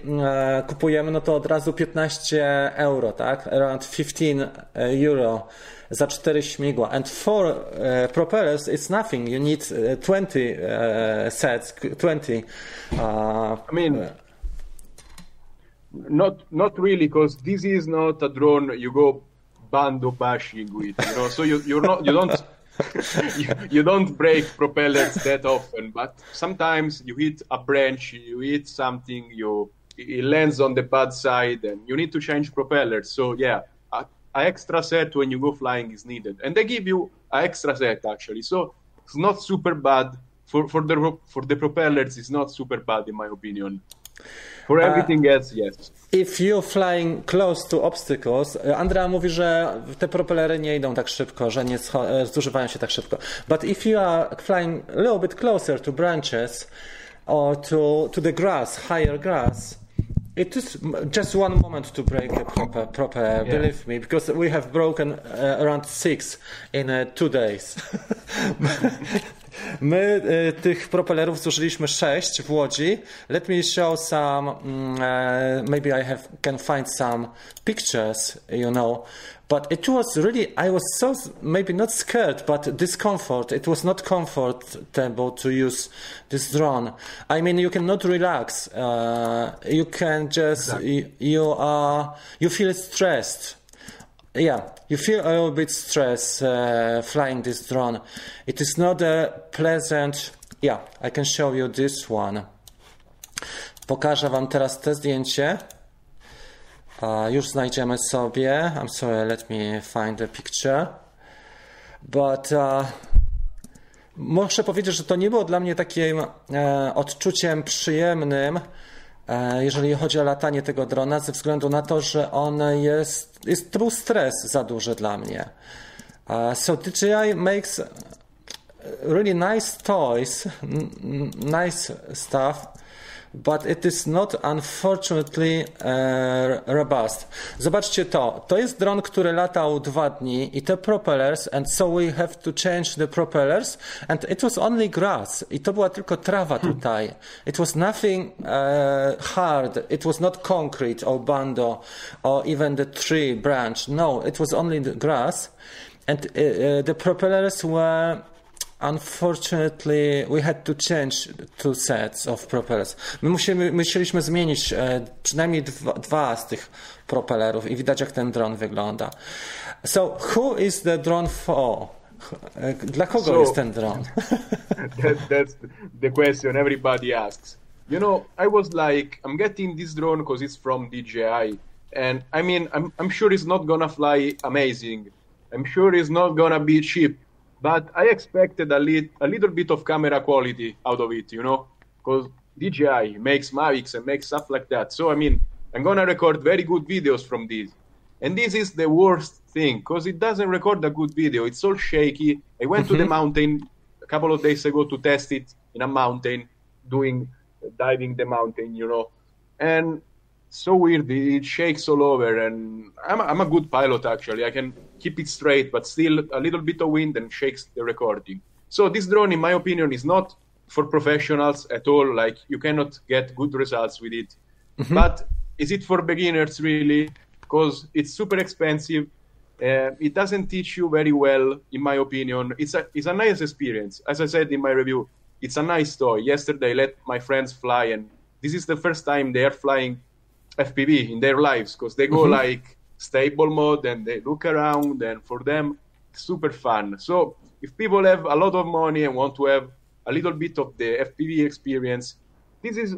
A: kupujemy, no to od razu 15 euro, tak? Around 15 euro za cztery śmigła. And for uh, propellers, it's nothing. You need uh, 20 uh, sets, 20.
B: I mean, not not really, because this is not a drone you go bando bashing with, you know. So you you're not you don't. you, you, don't break propellers that often, but sometimes you hit a branch, you hit something, you it lands on the bad side, and you need to change propellers. So yeah, a, a extra set when you go flying is needed, and they give you an extra set actually. So it's not super bad for for the for the propellers. It's not super bad in my opinion. For everything else, yes.
A: If you're flying close to obstacles, Andrea mówi, że te propelery nie idą tak szybko, że nie zużywają się tak szybko. But if you are flying a little bit closer to branches or to, to the grass, higher grass, it is just one moment to break a proper, proper yeah. believe me, because we have broken uh, around six in uh, two days. My y, tych propelerów zużyliśmy sześć w Łodzi. Let me show some, uh, maybe I have, can find some pictures, you know. But it was really, I was so, maybe not scared, but discomfort. It was not comfortable to use this drone. I mean, you cannot relax. Uh, you can just, exactly. you, you are, you feel stressed yeah, you feel a little bit stress uh, flying this drone. It is not a pleasant. Yeah, I can show you this one. Pokażę Wam teraz te zdjęcie. Uh, już znajdziemy sobie. I'm sorry, let me find the picture. But uh, muszę powiedzieć, że to nie było dla mnie takim uh, odczuciem przyjemnym E, jeżeli chodzi o latanie tego drona, ze względu na to, że on jest, jest był stres za duży dla mnie. E, so DJI makes really nice toys, nice stuff, but it is not unfortunately uh, robust. Zobaczcie to. To jest dron, który latał dwa dni i te propellers and so we have to change the propellers and it was only grass. I to była tylko trawa hmm. tutaj. It was nothing uh, hard. It was not concrete or bando or even the tree branch. No, it was only the grass and uh the propellers were Unfortunately, we had to change two sets of propellers. My musimy, musieliśmy zmienić e, przynajmniej dwa, dwa, z tych propelerów i widać jak ten dron wygląda. So, who is the drone for? Dla kogo so, jest ten dron?
B: that, that's the question everybody asks. You know, I was like, I'm getting this drone because it's from DJI. And I mean, I'm, I'm sure it's not gonna fly amazing. I'm sure it's not gonna be cheap. But I expected a, a little bit of camera quality out of it, you know, because DJI makes Mavics and makes stuff like that. So, I mean, I'm gonna record very good videos from this. And this is the worst thing because it doesn't record a good video. It's all shaky. I went mm-hmm. to the mm-hmm. mountain a couple of days ago to test it in a mountain, doing diving the mountain, you know, and so weird. It shakes all over, and I'm a, I'm a good pilot actually. I can keep it straight, but still a little bit of wind and shakes the recording. So this drone, in my opinion, is not for professionals at all. Like you cannot get good results with it. Mm-hmm. But is it for beginners really? Because it's super expensive. Uh, it doesn't teach you very well, in my opinion. It's a it's a nice experience. As I said in my review, it's a nice toy. Yesterday, I let my friends fly, and this is the first time they are flying FPV in their lives because they go mm-hmm. like stable mode and they look around and for them super fun. So if people have a lot of money and want to have a little bit of the FPV experience, this is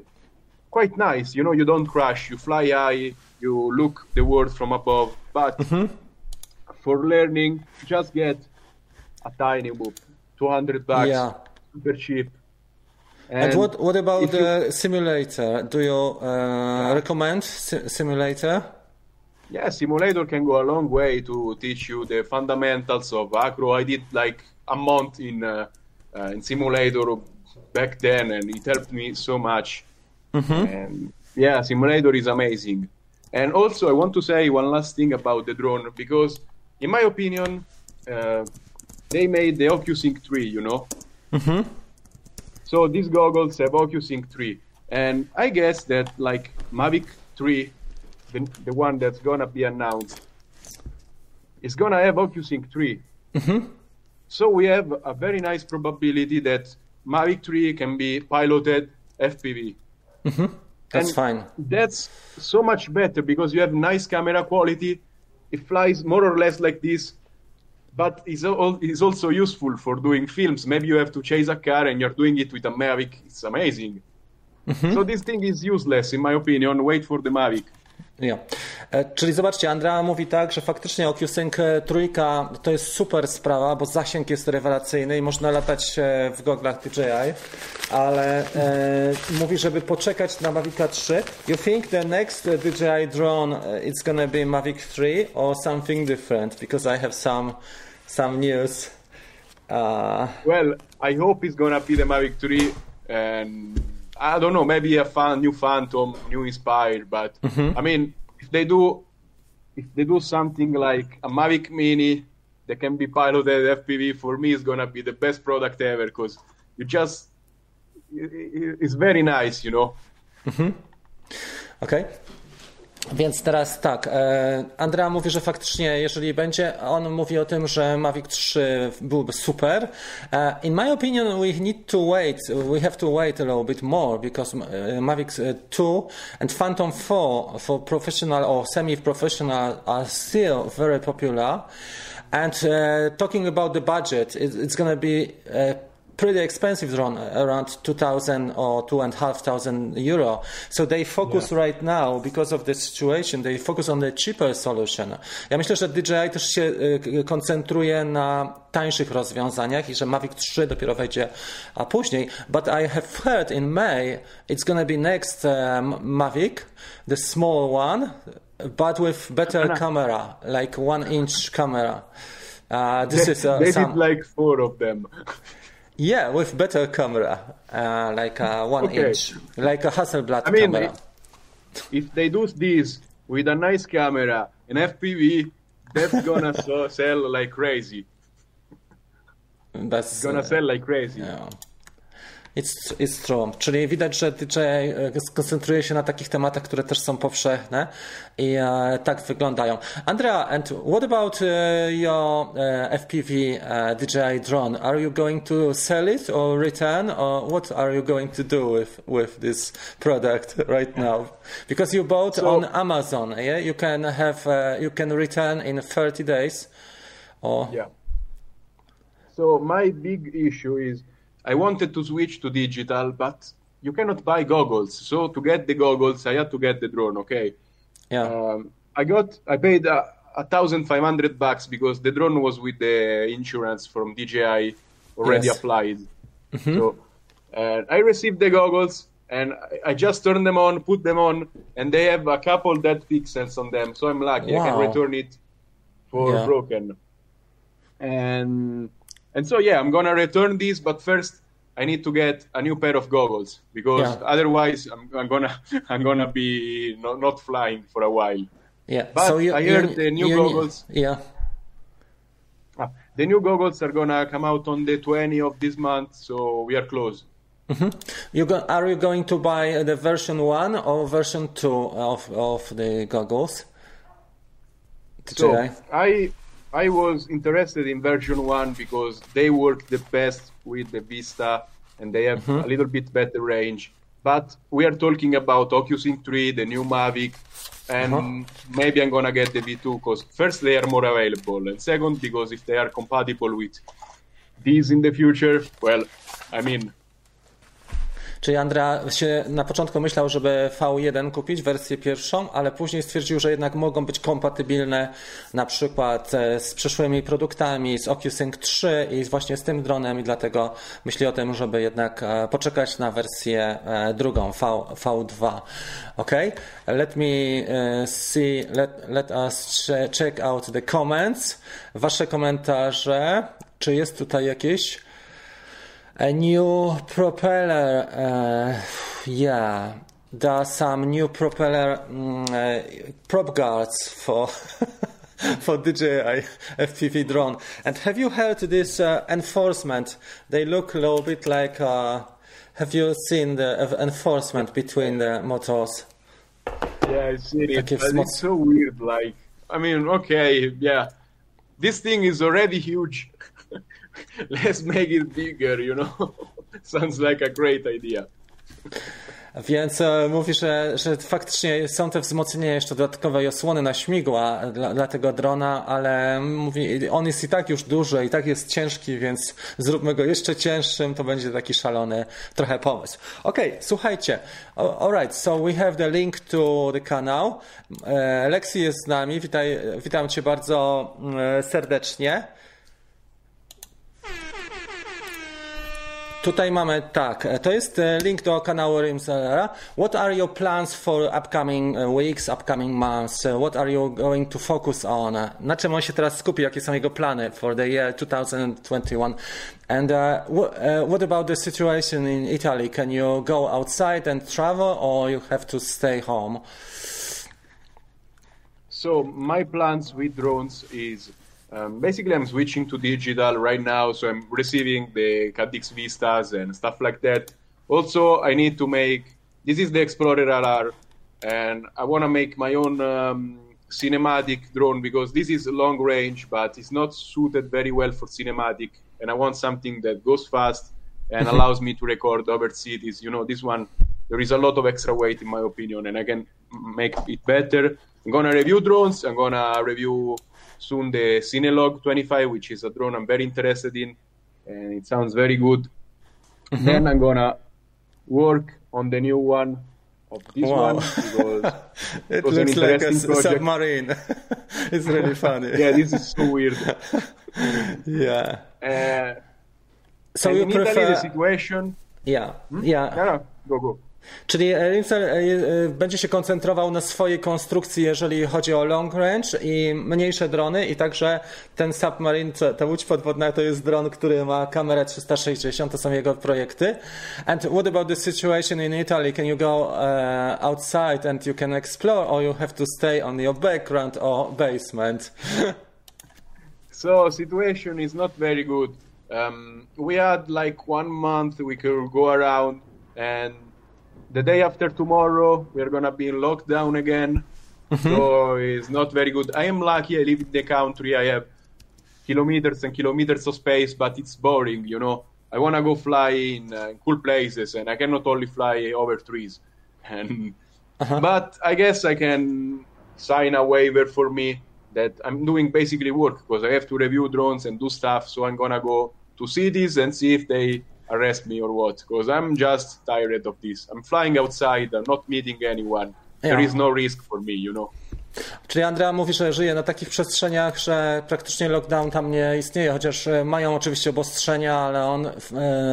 B: quite nice. You know, you don't crash, you fly high, you look the world from above. But mm-hmm. for learning, just get a tiny whoop, 200 bucks, yeah. super cheap.
A: And, and what what about the simulator? Do you uh, recommend si simulator?
B: Yeah, simulator can go a long way to teach you the fundamentals of acro. I did like a month in uh, uh, in simulator back then, and it helped me so much. Mm-hmm. And yeah, simulator is amazing. And also, I want to say one last thing about the drone because, in my opinion, uh, they made the OcuSync 3. You know. Mm-hmm. So these goggles have OcuSync 3, and I guess that like Mavic 3, the, the one that's gonna be announced, is gonna have OcuSync 3. Mm-hmm. So we have a very nice probability that Mavic 3 can be piloted FPV.
A: Mm-hmm. That's and fine.
B: That's so much better because you have nice camera quality. It flies more or less like this, but it's, it's also useful for doing films. Maybe you have to chase a car and you're doing it with a Mavic. It's amazing. Mm-hmm. So this thing is useless, in my opinion. Wait for the Mavic.
A: Yeah. Czyli zobaczcie, Andrea mówi tak, że faktycznie OcuSync trójka to jest super sprawa, bo zasięg jest rewelacyjny i można latać w goglach DJI, ale e, mówi, żeby poczekać na Mavic 3. You think the next DJI drone it's gonna be Mavic 3 or something different? Because I have some some news.
B: Uh... Well, I hope it's gonna be the Mavic 3 and I don't know, maybe a fan, new Phantom, new Inspired, but mm-hmm. I mean, if they do, if they do something like a Mavic Mini that can be piloted FPV, for me, is gonna be the best product ever because you just, it's very nice, you know.
A: Mm-hmm. Okay. Więc teraz tak, e, Andrea mówi, że faktycznie jeżeli będzie, on mówi o tym, że Mavic 3 byłby super. E, in my opinion we need to wait, we have to wait a little bit more because e, Mavic 2 and Phantom 4 for professional or semi-professional are still very popular. And uh, talking about the budget, it, it's to be uh, pretty expensive drone, around 2,000 or 2,500 euro. So they focus yeah. right now, because of the situation, they focus on the cheaper solution. Ja myślę, że DJI też się koncentruje na tańszych rozwiązaniach i że Mavic 3 dopiero wejdzie a później. But I have heard in May it's gonna be next um, Mavic, the small one, but with better camera, like one inch camera.
B: Uh, this they, is uh, they some... did like four of them.
A: Yeah, with better camera, uh, like a one okay. inch, like a Hasselblad I mean, camera.
B: If they do this with a nice camera, an FPV, that's gonna so, sell like crazy. That's gonna uh, sell like crazy.
A: Yeah. It's, it's true. Czyli widać, że DJI e, skoncentruje się na takich tematach, które też są powszechne i e, tak wyglądają. Andrea, and what about uh, your uh, FPV uh, DJI drone? Are you going to sell it or return or what are you going to do with, with this product right now? Because you bought so, on Amazon, yeah? You can have, uh, you can return in 30 days or...
B: Yeah. So my big issue is I wanted to switch to digital, but you cannot buy goggles. So to get the goggles, I had to get the drone. Okay.
A: Yeah.
B: Um, I got. I paid a, a thousand five hundred bucks because the drone was with the insurance from DJI already yes. applied. Mm-hmm. So uh, I received the goggles and I, I just turned them on, put them on, and they have a couple dead pixels on them. So I'm lucky. Wow. I can return it for yeah. broken. And and so yeah, I'm gonna return these, but first I need to get a new pair of goggles because yeah. otherwise I'm, I'm, gonna I'm gonna be not, not flying for a while.
A: Yeah.
B: But so you, I heard the new goggles.
A: Yeah.
B: Ah, the new goggles are gonna come out on the 20 of this month, so we are close.
A: Mm-hmm. You go, are you going to buy the version one or version two of of the goggles?
B: So I I was interested in version one because they work the best with the Vista and they have mm-hmm. a little bit better range. But we are talking about OcuSync 3, the new Mavic, and uh-huh. maybe I'm gonna get the V2 because first they are more available, and second because if they are compatible with these in the future, well, I mean,
A: Czyli Andrea się na początku myślał, żeby V1 kupić, wersję pierwszą, ale później stwierdził, że jednak mogą być kompatybilne na przykład e, z przyszłymi produktami, z OcuSync 3 i właśnie z tym dronem i dlatego myśli o tym, żeby jednak e, poczekać na wersję e, drugą, v, V2. Ok? Let me see, let, let us check out the comments. Wasze komentarze. Czy jest tutaj jakieś a new propeller. Uh, yeah, there are some new propeller um, uh, prop guards for. for DJI FPV drone. And have you heard this uh, enforcement? They look a little bit like. Uh, have you seen the enforcement between the motors?
B: Yeah, I see it. but It's so weird. Like, I mean, okay, yeah, this thing is already huge. let's make it bigger, you know? Sounds like a great idea.
A: Więc e, mówi, że, że faktycznie są te wzmocnienia jeszcze dodatkowej osłony na śmigła dla, dla, tego drona, ale mówi, on jest i tak już duży, i tak jest ciężki, więc zróbmy go jeszcze cięższym, to będzie taki szalony trochę pomysł. Ok, słuchajcie. Alright, so we have the link to the kanał. E, Lexi jest z nami, Witaj, witam cię bardzo e, serdecznie. Tutaj mamy tak, to jest link do kanału Rimsellera. What are your plans for upcoming weeks, upcoming months? What are you going to focus on? Na czym on się teraz skupi? Jakie są jego plany for the year 2021? And uh, uh, what about the situation in Italy? Can you go outside and travel or you have to stay home?
B: So my plans with drones is Um, basically, I'm switching to digital right now, so I'm receiving the Cadix Vistas and stuff like that. Also, I need to make this is the Explorer LR, and I want to make my own um, cinematic drone because this is long range, but it's not suited very well for cinematic. And I want something that goes fast and mm-hmm. allows me to record over cities. You know, this one there is a lot of extra weight in my opinion, and I can make it better. I'm gonna review drones. I'm gonna review soon the Cinelog 25, which is a drone I'm very interested in, and it sounds very good. Mm-hmm. Then I'm gonna work on the new one of this wow. one because
A: it, it looks like a project. submarine. it's really funny.
B: yeah, this is so weird.
A: yeah.
B: Uh, so you prefer Italy, the situation?
A: Yeah, hmm? yeah.
B: No, no, go go.
A: Czyli Rincel e, e, będzie się koncentrował na swojej konstrukcji, jeżeli chodzi o long range i mniejsze drony i także ten submarine, ta łódź podwodna to jest dron, który ma kamerę 360, to są jego projekty. And what about the situation in Italy? Can you go uh, outside and you can explore or you have to stay on your background or basement?
B: so situation is not very good. Um, we had like one month we could go around and the day after tomorrow we're gonna be in lockdown again. Mm-hmm. so it's not very good. I am lucky i live in the country. I have kilometers and kilometers of space but it's boring you know? I want to go fly in uh, cool places and i cannot only fly over trees. And uh-huh. but i guess i can sign a waiver for me that i'm doing basically work because i have to review drones and do stuff so i'm gonna go to cities and see if they arrest me or what because I'm just tired of this. I'm flying outside, I'm not meeting anyone. Yeah. There is no risk for me, you know.
A: Czyli Andrea mówi, że żyje na takich przestrzeniach, że praktycznie lockdown tam nie istnieje, chociaż e, mają oczywiście obostrzenia, ale on e,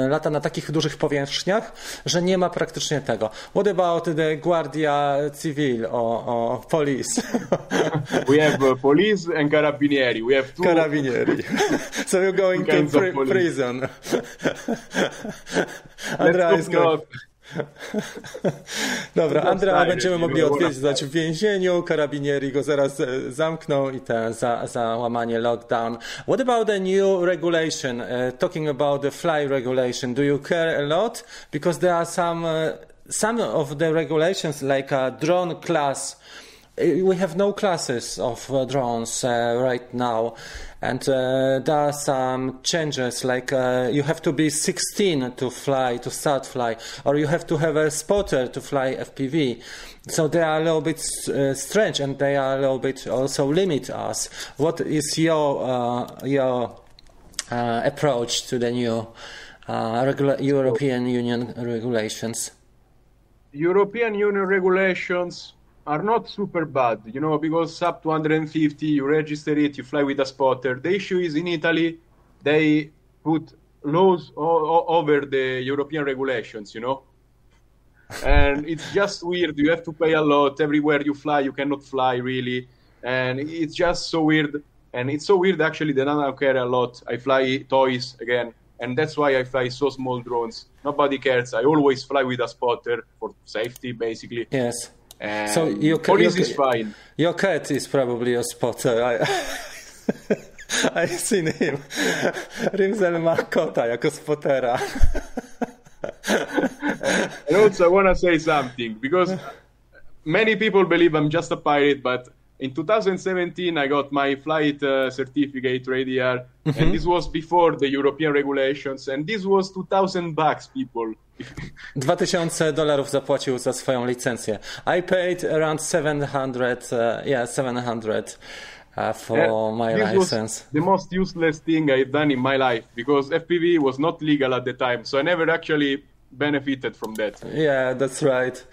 A: lata na takich dużych powierzchniach, że nie ma praktycznie tego. What about the Guardia Civil or, or police?
B: We have uh, police and carabinieri. We have two...
A: Carabinieri. so you're going to pri prison. Andrea is going... Dobra, Andrea będziemy mogli odwiedzać w więzieniu, karabinieri go zaraz e, zamkną i te za, za łamanie lockdown. What about the new regulation? Uh, talking about the fly regulation, do you care a lot? Because there are some, uh, some of the regulations like a drone class we have no classes of uh, drones uh, right now, and uh, there are some changes. Like uh, you have to be 16 to fly to start fly, or you have to have a spotter to fly FPV. So they are a little bit uh, strange, and they are a little bit also limit us. What is your your approach to the new uh, regula- European Union regulations?
B: European Union regulations are not super bad, you know, because up to 150 you register it, you fly with a spotter. The issue is in Italy, they put laws o- over the European regulations, you know. and it's just weird. You have to pay a lot everywhere you fly. You cannot fly really, and it's just so weird. And it's so weird actually that I don't care a lot. I fly toys again, and that's why I fly so small drones. Nobody cares. I always fly with a spotter for safety, basically.
A: Yes. So your
B: police
A: your
B: is
A: ca-
B: fine.
A: Your cat is probably a spotter. I, I've seen him. Rimzel ma kota jako spotera.
B: And also, I want to say something because many people believe I'm just a pirate, but in 2017 I got my flight uh, certificate radar, and this was before the European regulations, and this was 2,000 bucks, people.
A: 2000 dolarów zapłacił za swoją licencję. I paid around 700, uh, yeah, 700 uh, for
B: And
A: my
B: this
A: license.
B: was the most useless thing I've done in my life because FPV was not legal at the time, so I never actually benefited from that.
A: Yeah, that's right.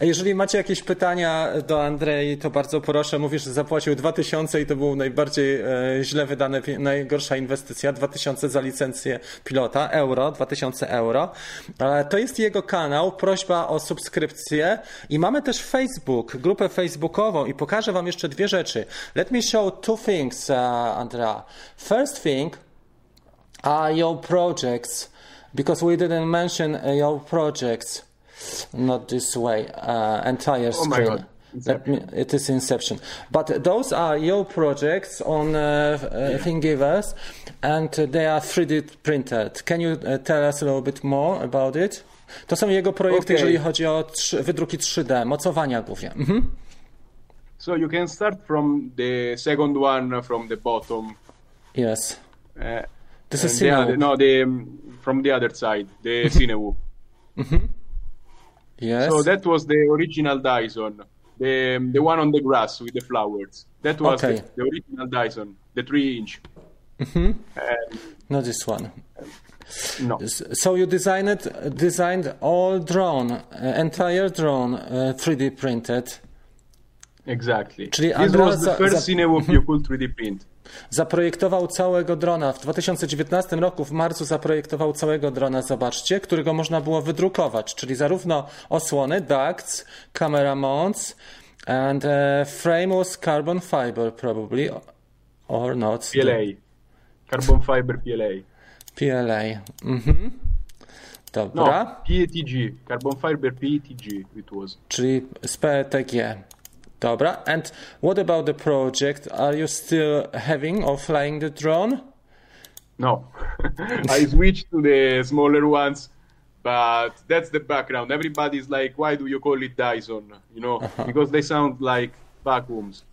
A: Jeżeli macie jakieś pytania do Andrei, to bardzo proszę. Mówisz, że zapłacił 2000 i to był najbardziej e, źle wydane, najgorsza inwestycja. 2000 za licencję pilota, euro, 2000 euro. E, to jest jego kanał, prośba o subskrypcję i mamy też Facebook, grupę facebookową i pokażę wam jeszcze dwie rzeczy. Let me show two things, uh, Andrea. First thing, are your projects because we didn't mention uh, your projects not this way uh, entire
B: Oh
A: screen. Me, it is inception. But those are your projects on uh, uh, thingiverse and they are 3d printed. Can you uh, tell us a little bit more about it? To są jego projekty
B: Okay.
A: jeżeli chodzi o trzy, wydruki 3D mocowania głównie. Mhm.
B: So you can start from the second one from the bottom.
A: yes.
B: Uh,
A: this is
B: the no, the from the other side, the Cinewu.
A: yes
B: So that was the original Dyson, the the one on the grass with the flowers. That was
A: Okay.
B: the, the original Dyson, the three inch. And
A: not this one
B: no,
A: So you designed designed all drone, uh, entire drone uh, 3D printed.
B: exactly.
A: Czyli
B: this was the first
A: za-
B: Cinewu you could 3D print.
A: Zaprojektował całego drona. W 2019 roku w marcu zaprojektował całego drona, zobaczcie, którego można było wydrukować, czyli zarówno osłony, ducts, camera mounts and uh, frame was carbon fiber probably or not.
B: PLA, carbon fiber PLA.
A: PLA. Mhm.
B: No,
A: Dobra.
B: PETG, carbon fiber PETG. It was.
A: czyli z PETG. Dobra. And what about the project? Are you still having or flying the drone?
B: No, I switched to the smaller ones, but that's the background. Everybody's like, why do you call it Dyson? You know, because they sound like vacuums.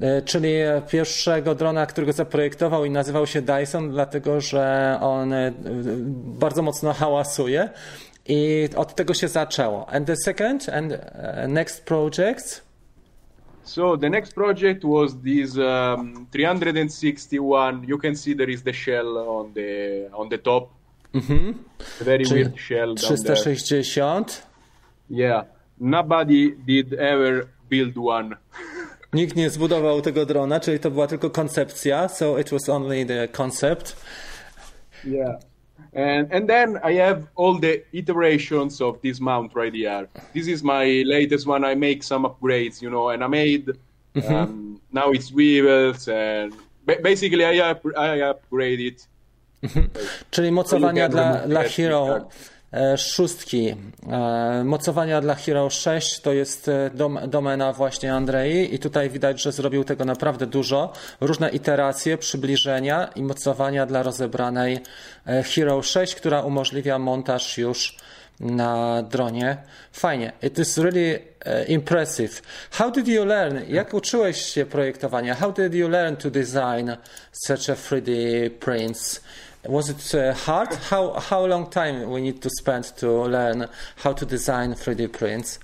A: E, Czyli pierwszego drona, którego zaprojektował i nazywał się Dyson, dlatego że on e, bardzo mocno hałasuje. I od tego się zaczęło. And the second and next projects?
B: So the next project was this um, 361. You can see there is the shell on the on the top. A very
A: Czyli
B: weird shell down there.
A: 360.
B: Yeah, nobody did ever build one.
A: Nikt nie zbudował tego drona, czyli to była tylko koncepcja, so it was only the concept.
B: Yeah. And and then I have all the iterations of this mount right here. This is my latest one. I make some upgrades, you know, and I made um, now it's wheels and ba- basically I up, I upgrade it.
A: Czyli mocowania dla, dla Hero szóstki. E, mocowania dla Hero 6 to jest e, dom, domena właśnie Andrei i tutaj widać, że zrobił tego naprawdę dużo. Różne iteracje, przybliżenia i mocowania dla rozebranej e, Hero 6, która umożliwia montaż już na dronie. Fajnie. It is really impressive. How did you learn? Jak uczyłeś się projektowania? How did you learn to design such a 3D prints? Was it uh, hard? How how long time we need to spend to learn how to design 3D prints?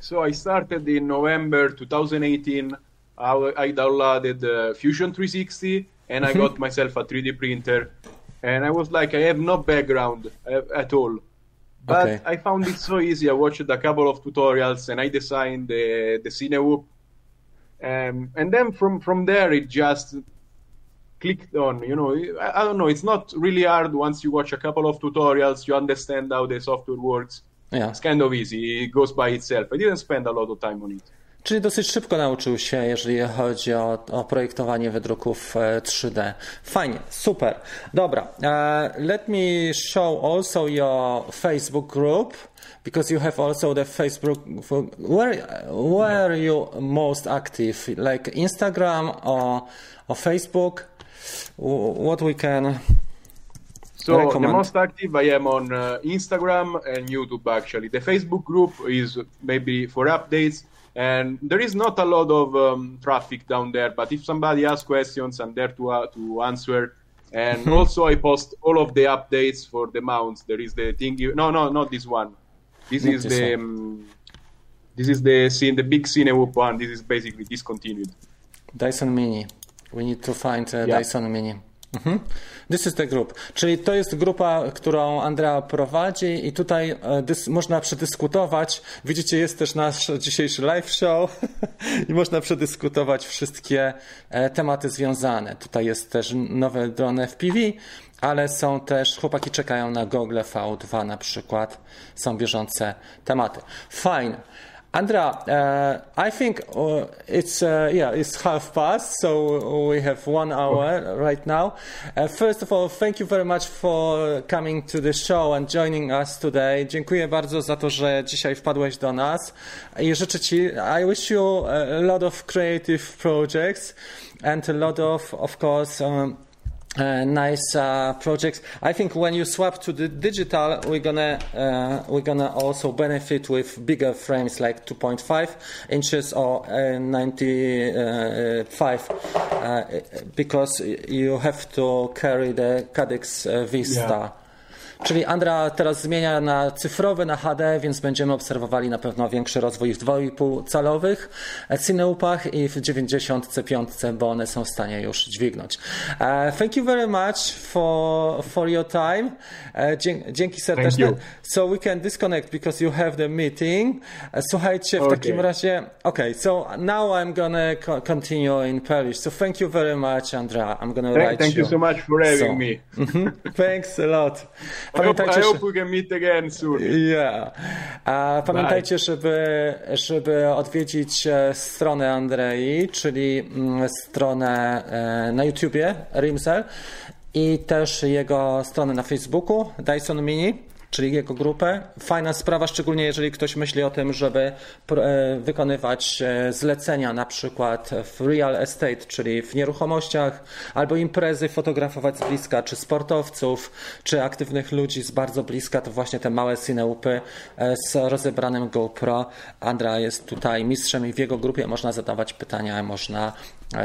B: So I started in November 2018. I, I downloaded uh, Fusion 360 and I got myself a 3D printer. and I was like, I have no background uh, at all. But
A: Okay.
B: I found it so easy. I watched a couple of tutorials and I designed the the Cinewhoop. Um, and then from from there it just clicked on. You know, I, I don't know. It's not really hard once you watch a couple of tutorials. You understand how the software works.
A: Yeah.
B: It's kind of easy. It goes by itself. I didn't spend a lot of time on it.
A: Czyli dosyć szybko nauczył się, jeżeli chodzi o, o projektowanie wydruków e, 3D. Fajnie, super. Dobra, e, let me show also your Facebook group, because you have also the Facebook. Where, where are you most active? Like Instagram or, or Facebook? What we can.
B: So
A: Recommend.
B: the most active I am on uh, Instagram and YouTube actually. The Facebook group is maybe for updates and there is not a lot of um, traffic down there but if somebody asks questions I'm there to uh, to answer and also I post all of the updates for the mounts. There is the thing no no not this one. This
A: Not
B: is
A: this
B: the um, this is the scene the big Cinewhoop one. This is basically discontinued.
A: Dyson Mini. We need to find uh,
B: Yeah.
A: Dyson Mini. Mhm. This is the group. Czyli to jest grupa, którą Andrea prowadzi i tutaj e, dys, można przedyskutować. Widzicie, jest też nasz dzisiejszy live show i można przedyskutować wszystkie e, tematy związane. Tutaj jest też nowe drony FPV, ale są też, chłopaki czekają na Google V2 na przykład. Są bieżące tematy. Fine. Andra, uh, I think uh, it's uh, yeah, it's half past, so we have one hour right now. First of all, thank you very much for coming to the show and joining us today. Dziękuję bardzo za to, że dzisiaj wpadłeś do nas i życzę Ci, I wish you a lot of creative projects and a lot of, of course. Um, uh, nice uh, projects. I think when you swap to the digital, we're gonna uh, we're gonna also benefit with bigger frames like 2.5 inches or uh, 95 uh, because you have to carry the Cadex uh, Vista.
B: Yeah.
A: Czyli Andra teraz zmienia na cyfrowy, na HD, więc będziemy obserwowali na pewno większy rozwój w 2,5 calowych Cineupach i w 95, bo one są w stanie już dźwignąć. Uh, thank you very much for, for your time. Uh, dzięki, dzięki serdeczne.
B: you.
A: So we can disconnect because you have the meeting. Uh, słuchajcie, w
B: Okay.
A: takim razie, okay, so now I'm gonna co- continue in Polish. So thank you very much, Andra. I'm gonna
B: Thank,
A: write
B: thank you so much for having
A: So,
B: me.
A: Mhm. Thanks a lot.
B: I hope, I hope we can meet again soon.
A: Yeah. A pamiętajcie, żeby, żeby odwiedzić e, stronę Andrei, czyli mm, stronę e, na YouTubie Rimsel i też jego stronę na Facebooku Dyson Mini. Czyli jego grupę. Fajna sprawa, szczególnie jeżeli ktoś myśli o tym, żeby e, wykonywać e, zlecenia na przykład w real estate, czyli w nieruchomościach, albo imprezy fotografować z bliska, czy sportowców, czy aktywnych ludzi z bardzo bliska, to właśnie te małe cineupy e, z rozebranym GoPro. Andra jest tutaj mistrzem i w jego grupie można zadawać pytania, można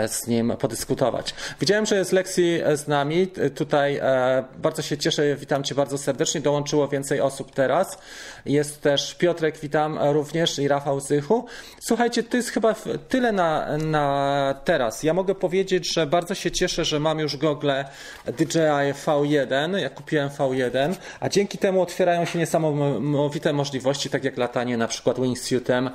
A: z nim podyskutować. Widziałem, że jest Lexi e, z nami. T- Tutaj e, bardzo się cieszę, witam Cię bardzo serdecznie. Dołączyło więcej osób teraz. Jest też Piotrek, witam e, również i Rafał Zychu. Słuchajcie, to jest chyba tyle na, na teraz. Ja mogę powiedzieć, że bardzo się cieszę, że mam już gogle DJI V1. Ja kupiłem V1, a dzięki temu otwierają się niesamowite możliwości, tak jak latanie na przykład wingsuitem.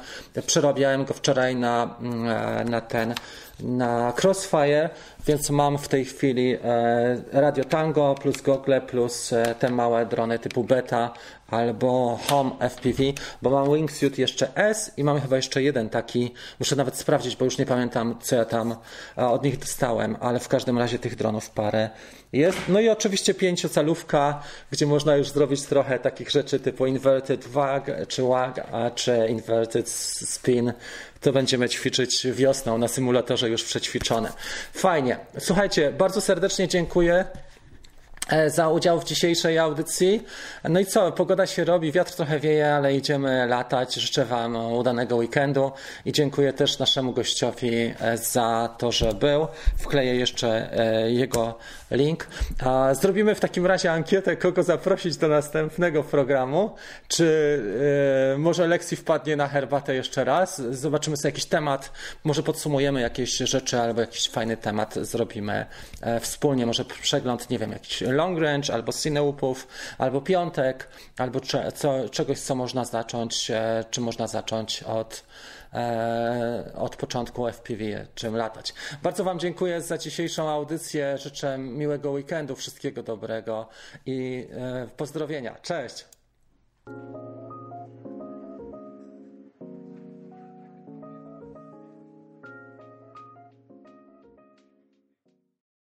A: Przerabiałem go wczoraj na, mm, na ten na Crossfire, więc mam w tej chwili e, Radio Tango plus Google plus e, te małe drony typu Beta albo Home FPV, bo mam Wingsuit jeszcze S i mam chyba jeszcze jeden taki, muszę nawet sprawdzić, bo już nie pamiętam co ja tam e, od nich dostałem, ale w każdym razie tych dronów parę jest. No i oczywiście pięciocalówka, gdzie można już zrobić trochę takich rzeczy typu inverted wag, czy wag, a czy inverted spin, to będziemy ćwiczyć wiosną na symulatorze już przećwiczone. Fajnie. Słuchajcie, bardzo serdecznie dziękuję za udział w dzisiejszej audycji. No i co, pogoda się robi, wiatr trochę wieje, ale idziemy latać. Życzę Wam udanego weekendu i dziękuję też naszemu gościowi e, za to, że był. Wkleję jeszcze e, jego link. Zrobimy w takim razie ankietę, kogo zaprosić do następnego programu. Czy e, może Lexi wpadnie na herbatę jeszcze raz? Zobaczymy sobie jakiś temat, może podsumujemy jakieś rzeczy albo jakiś fajny temat zrobimy e, wspólnie, może przegląd, nie wiem, jakichś long range, albo cineupów, albo piątek, albo cze, co, czegoś, co można zacząć, e, czy można zacząć od, e, od początku FPV, czym latać. Bardzo Wam dziękuję za dzisiejszą audycję. Życzę miłego weekendu, wszystkiego dobrego i e, pozdrowienia. Cześć!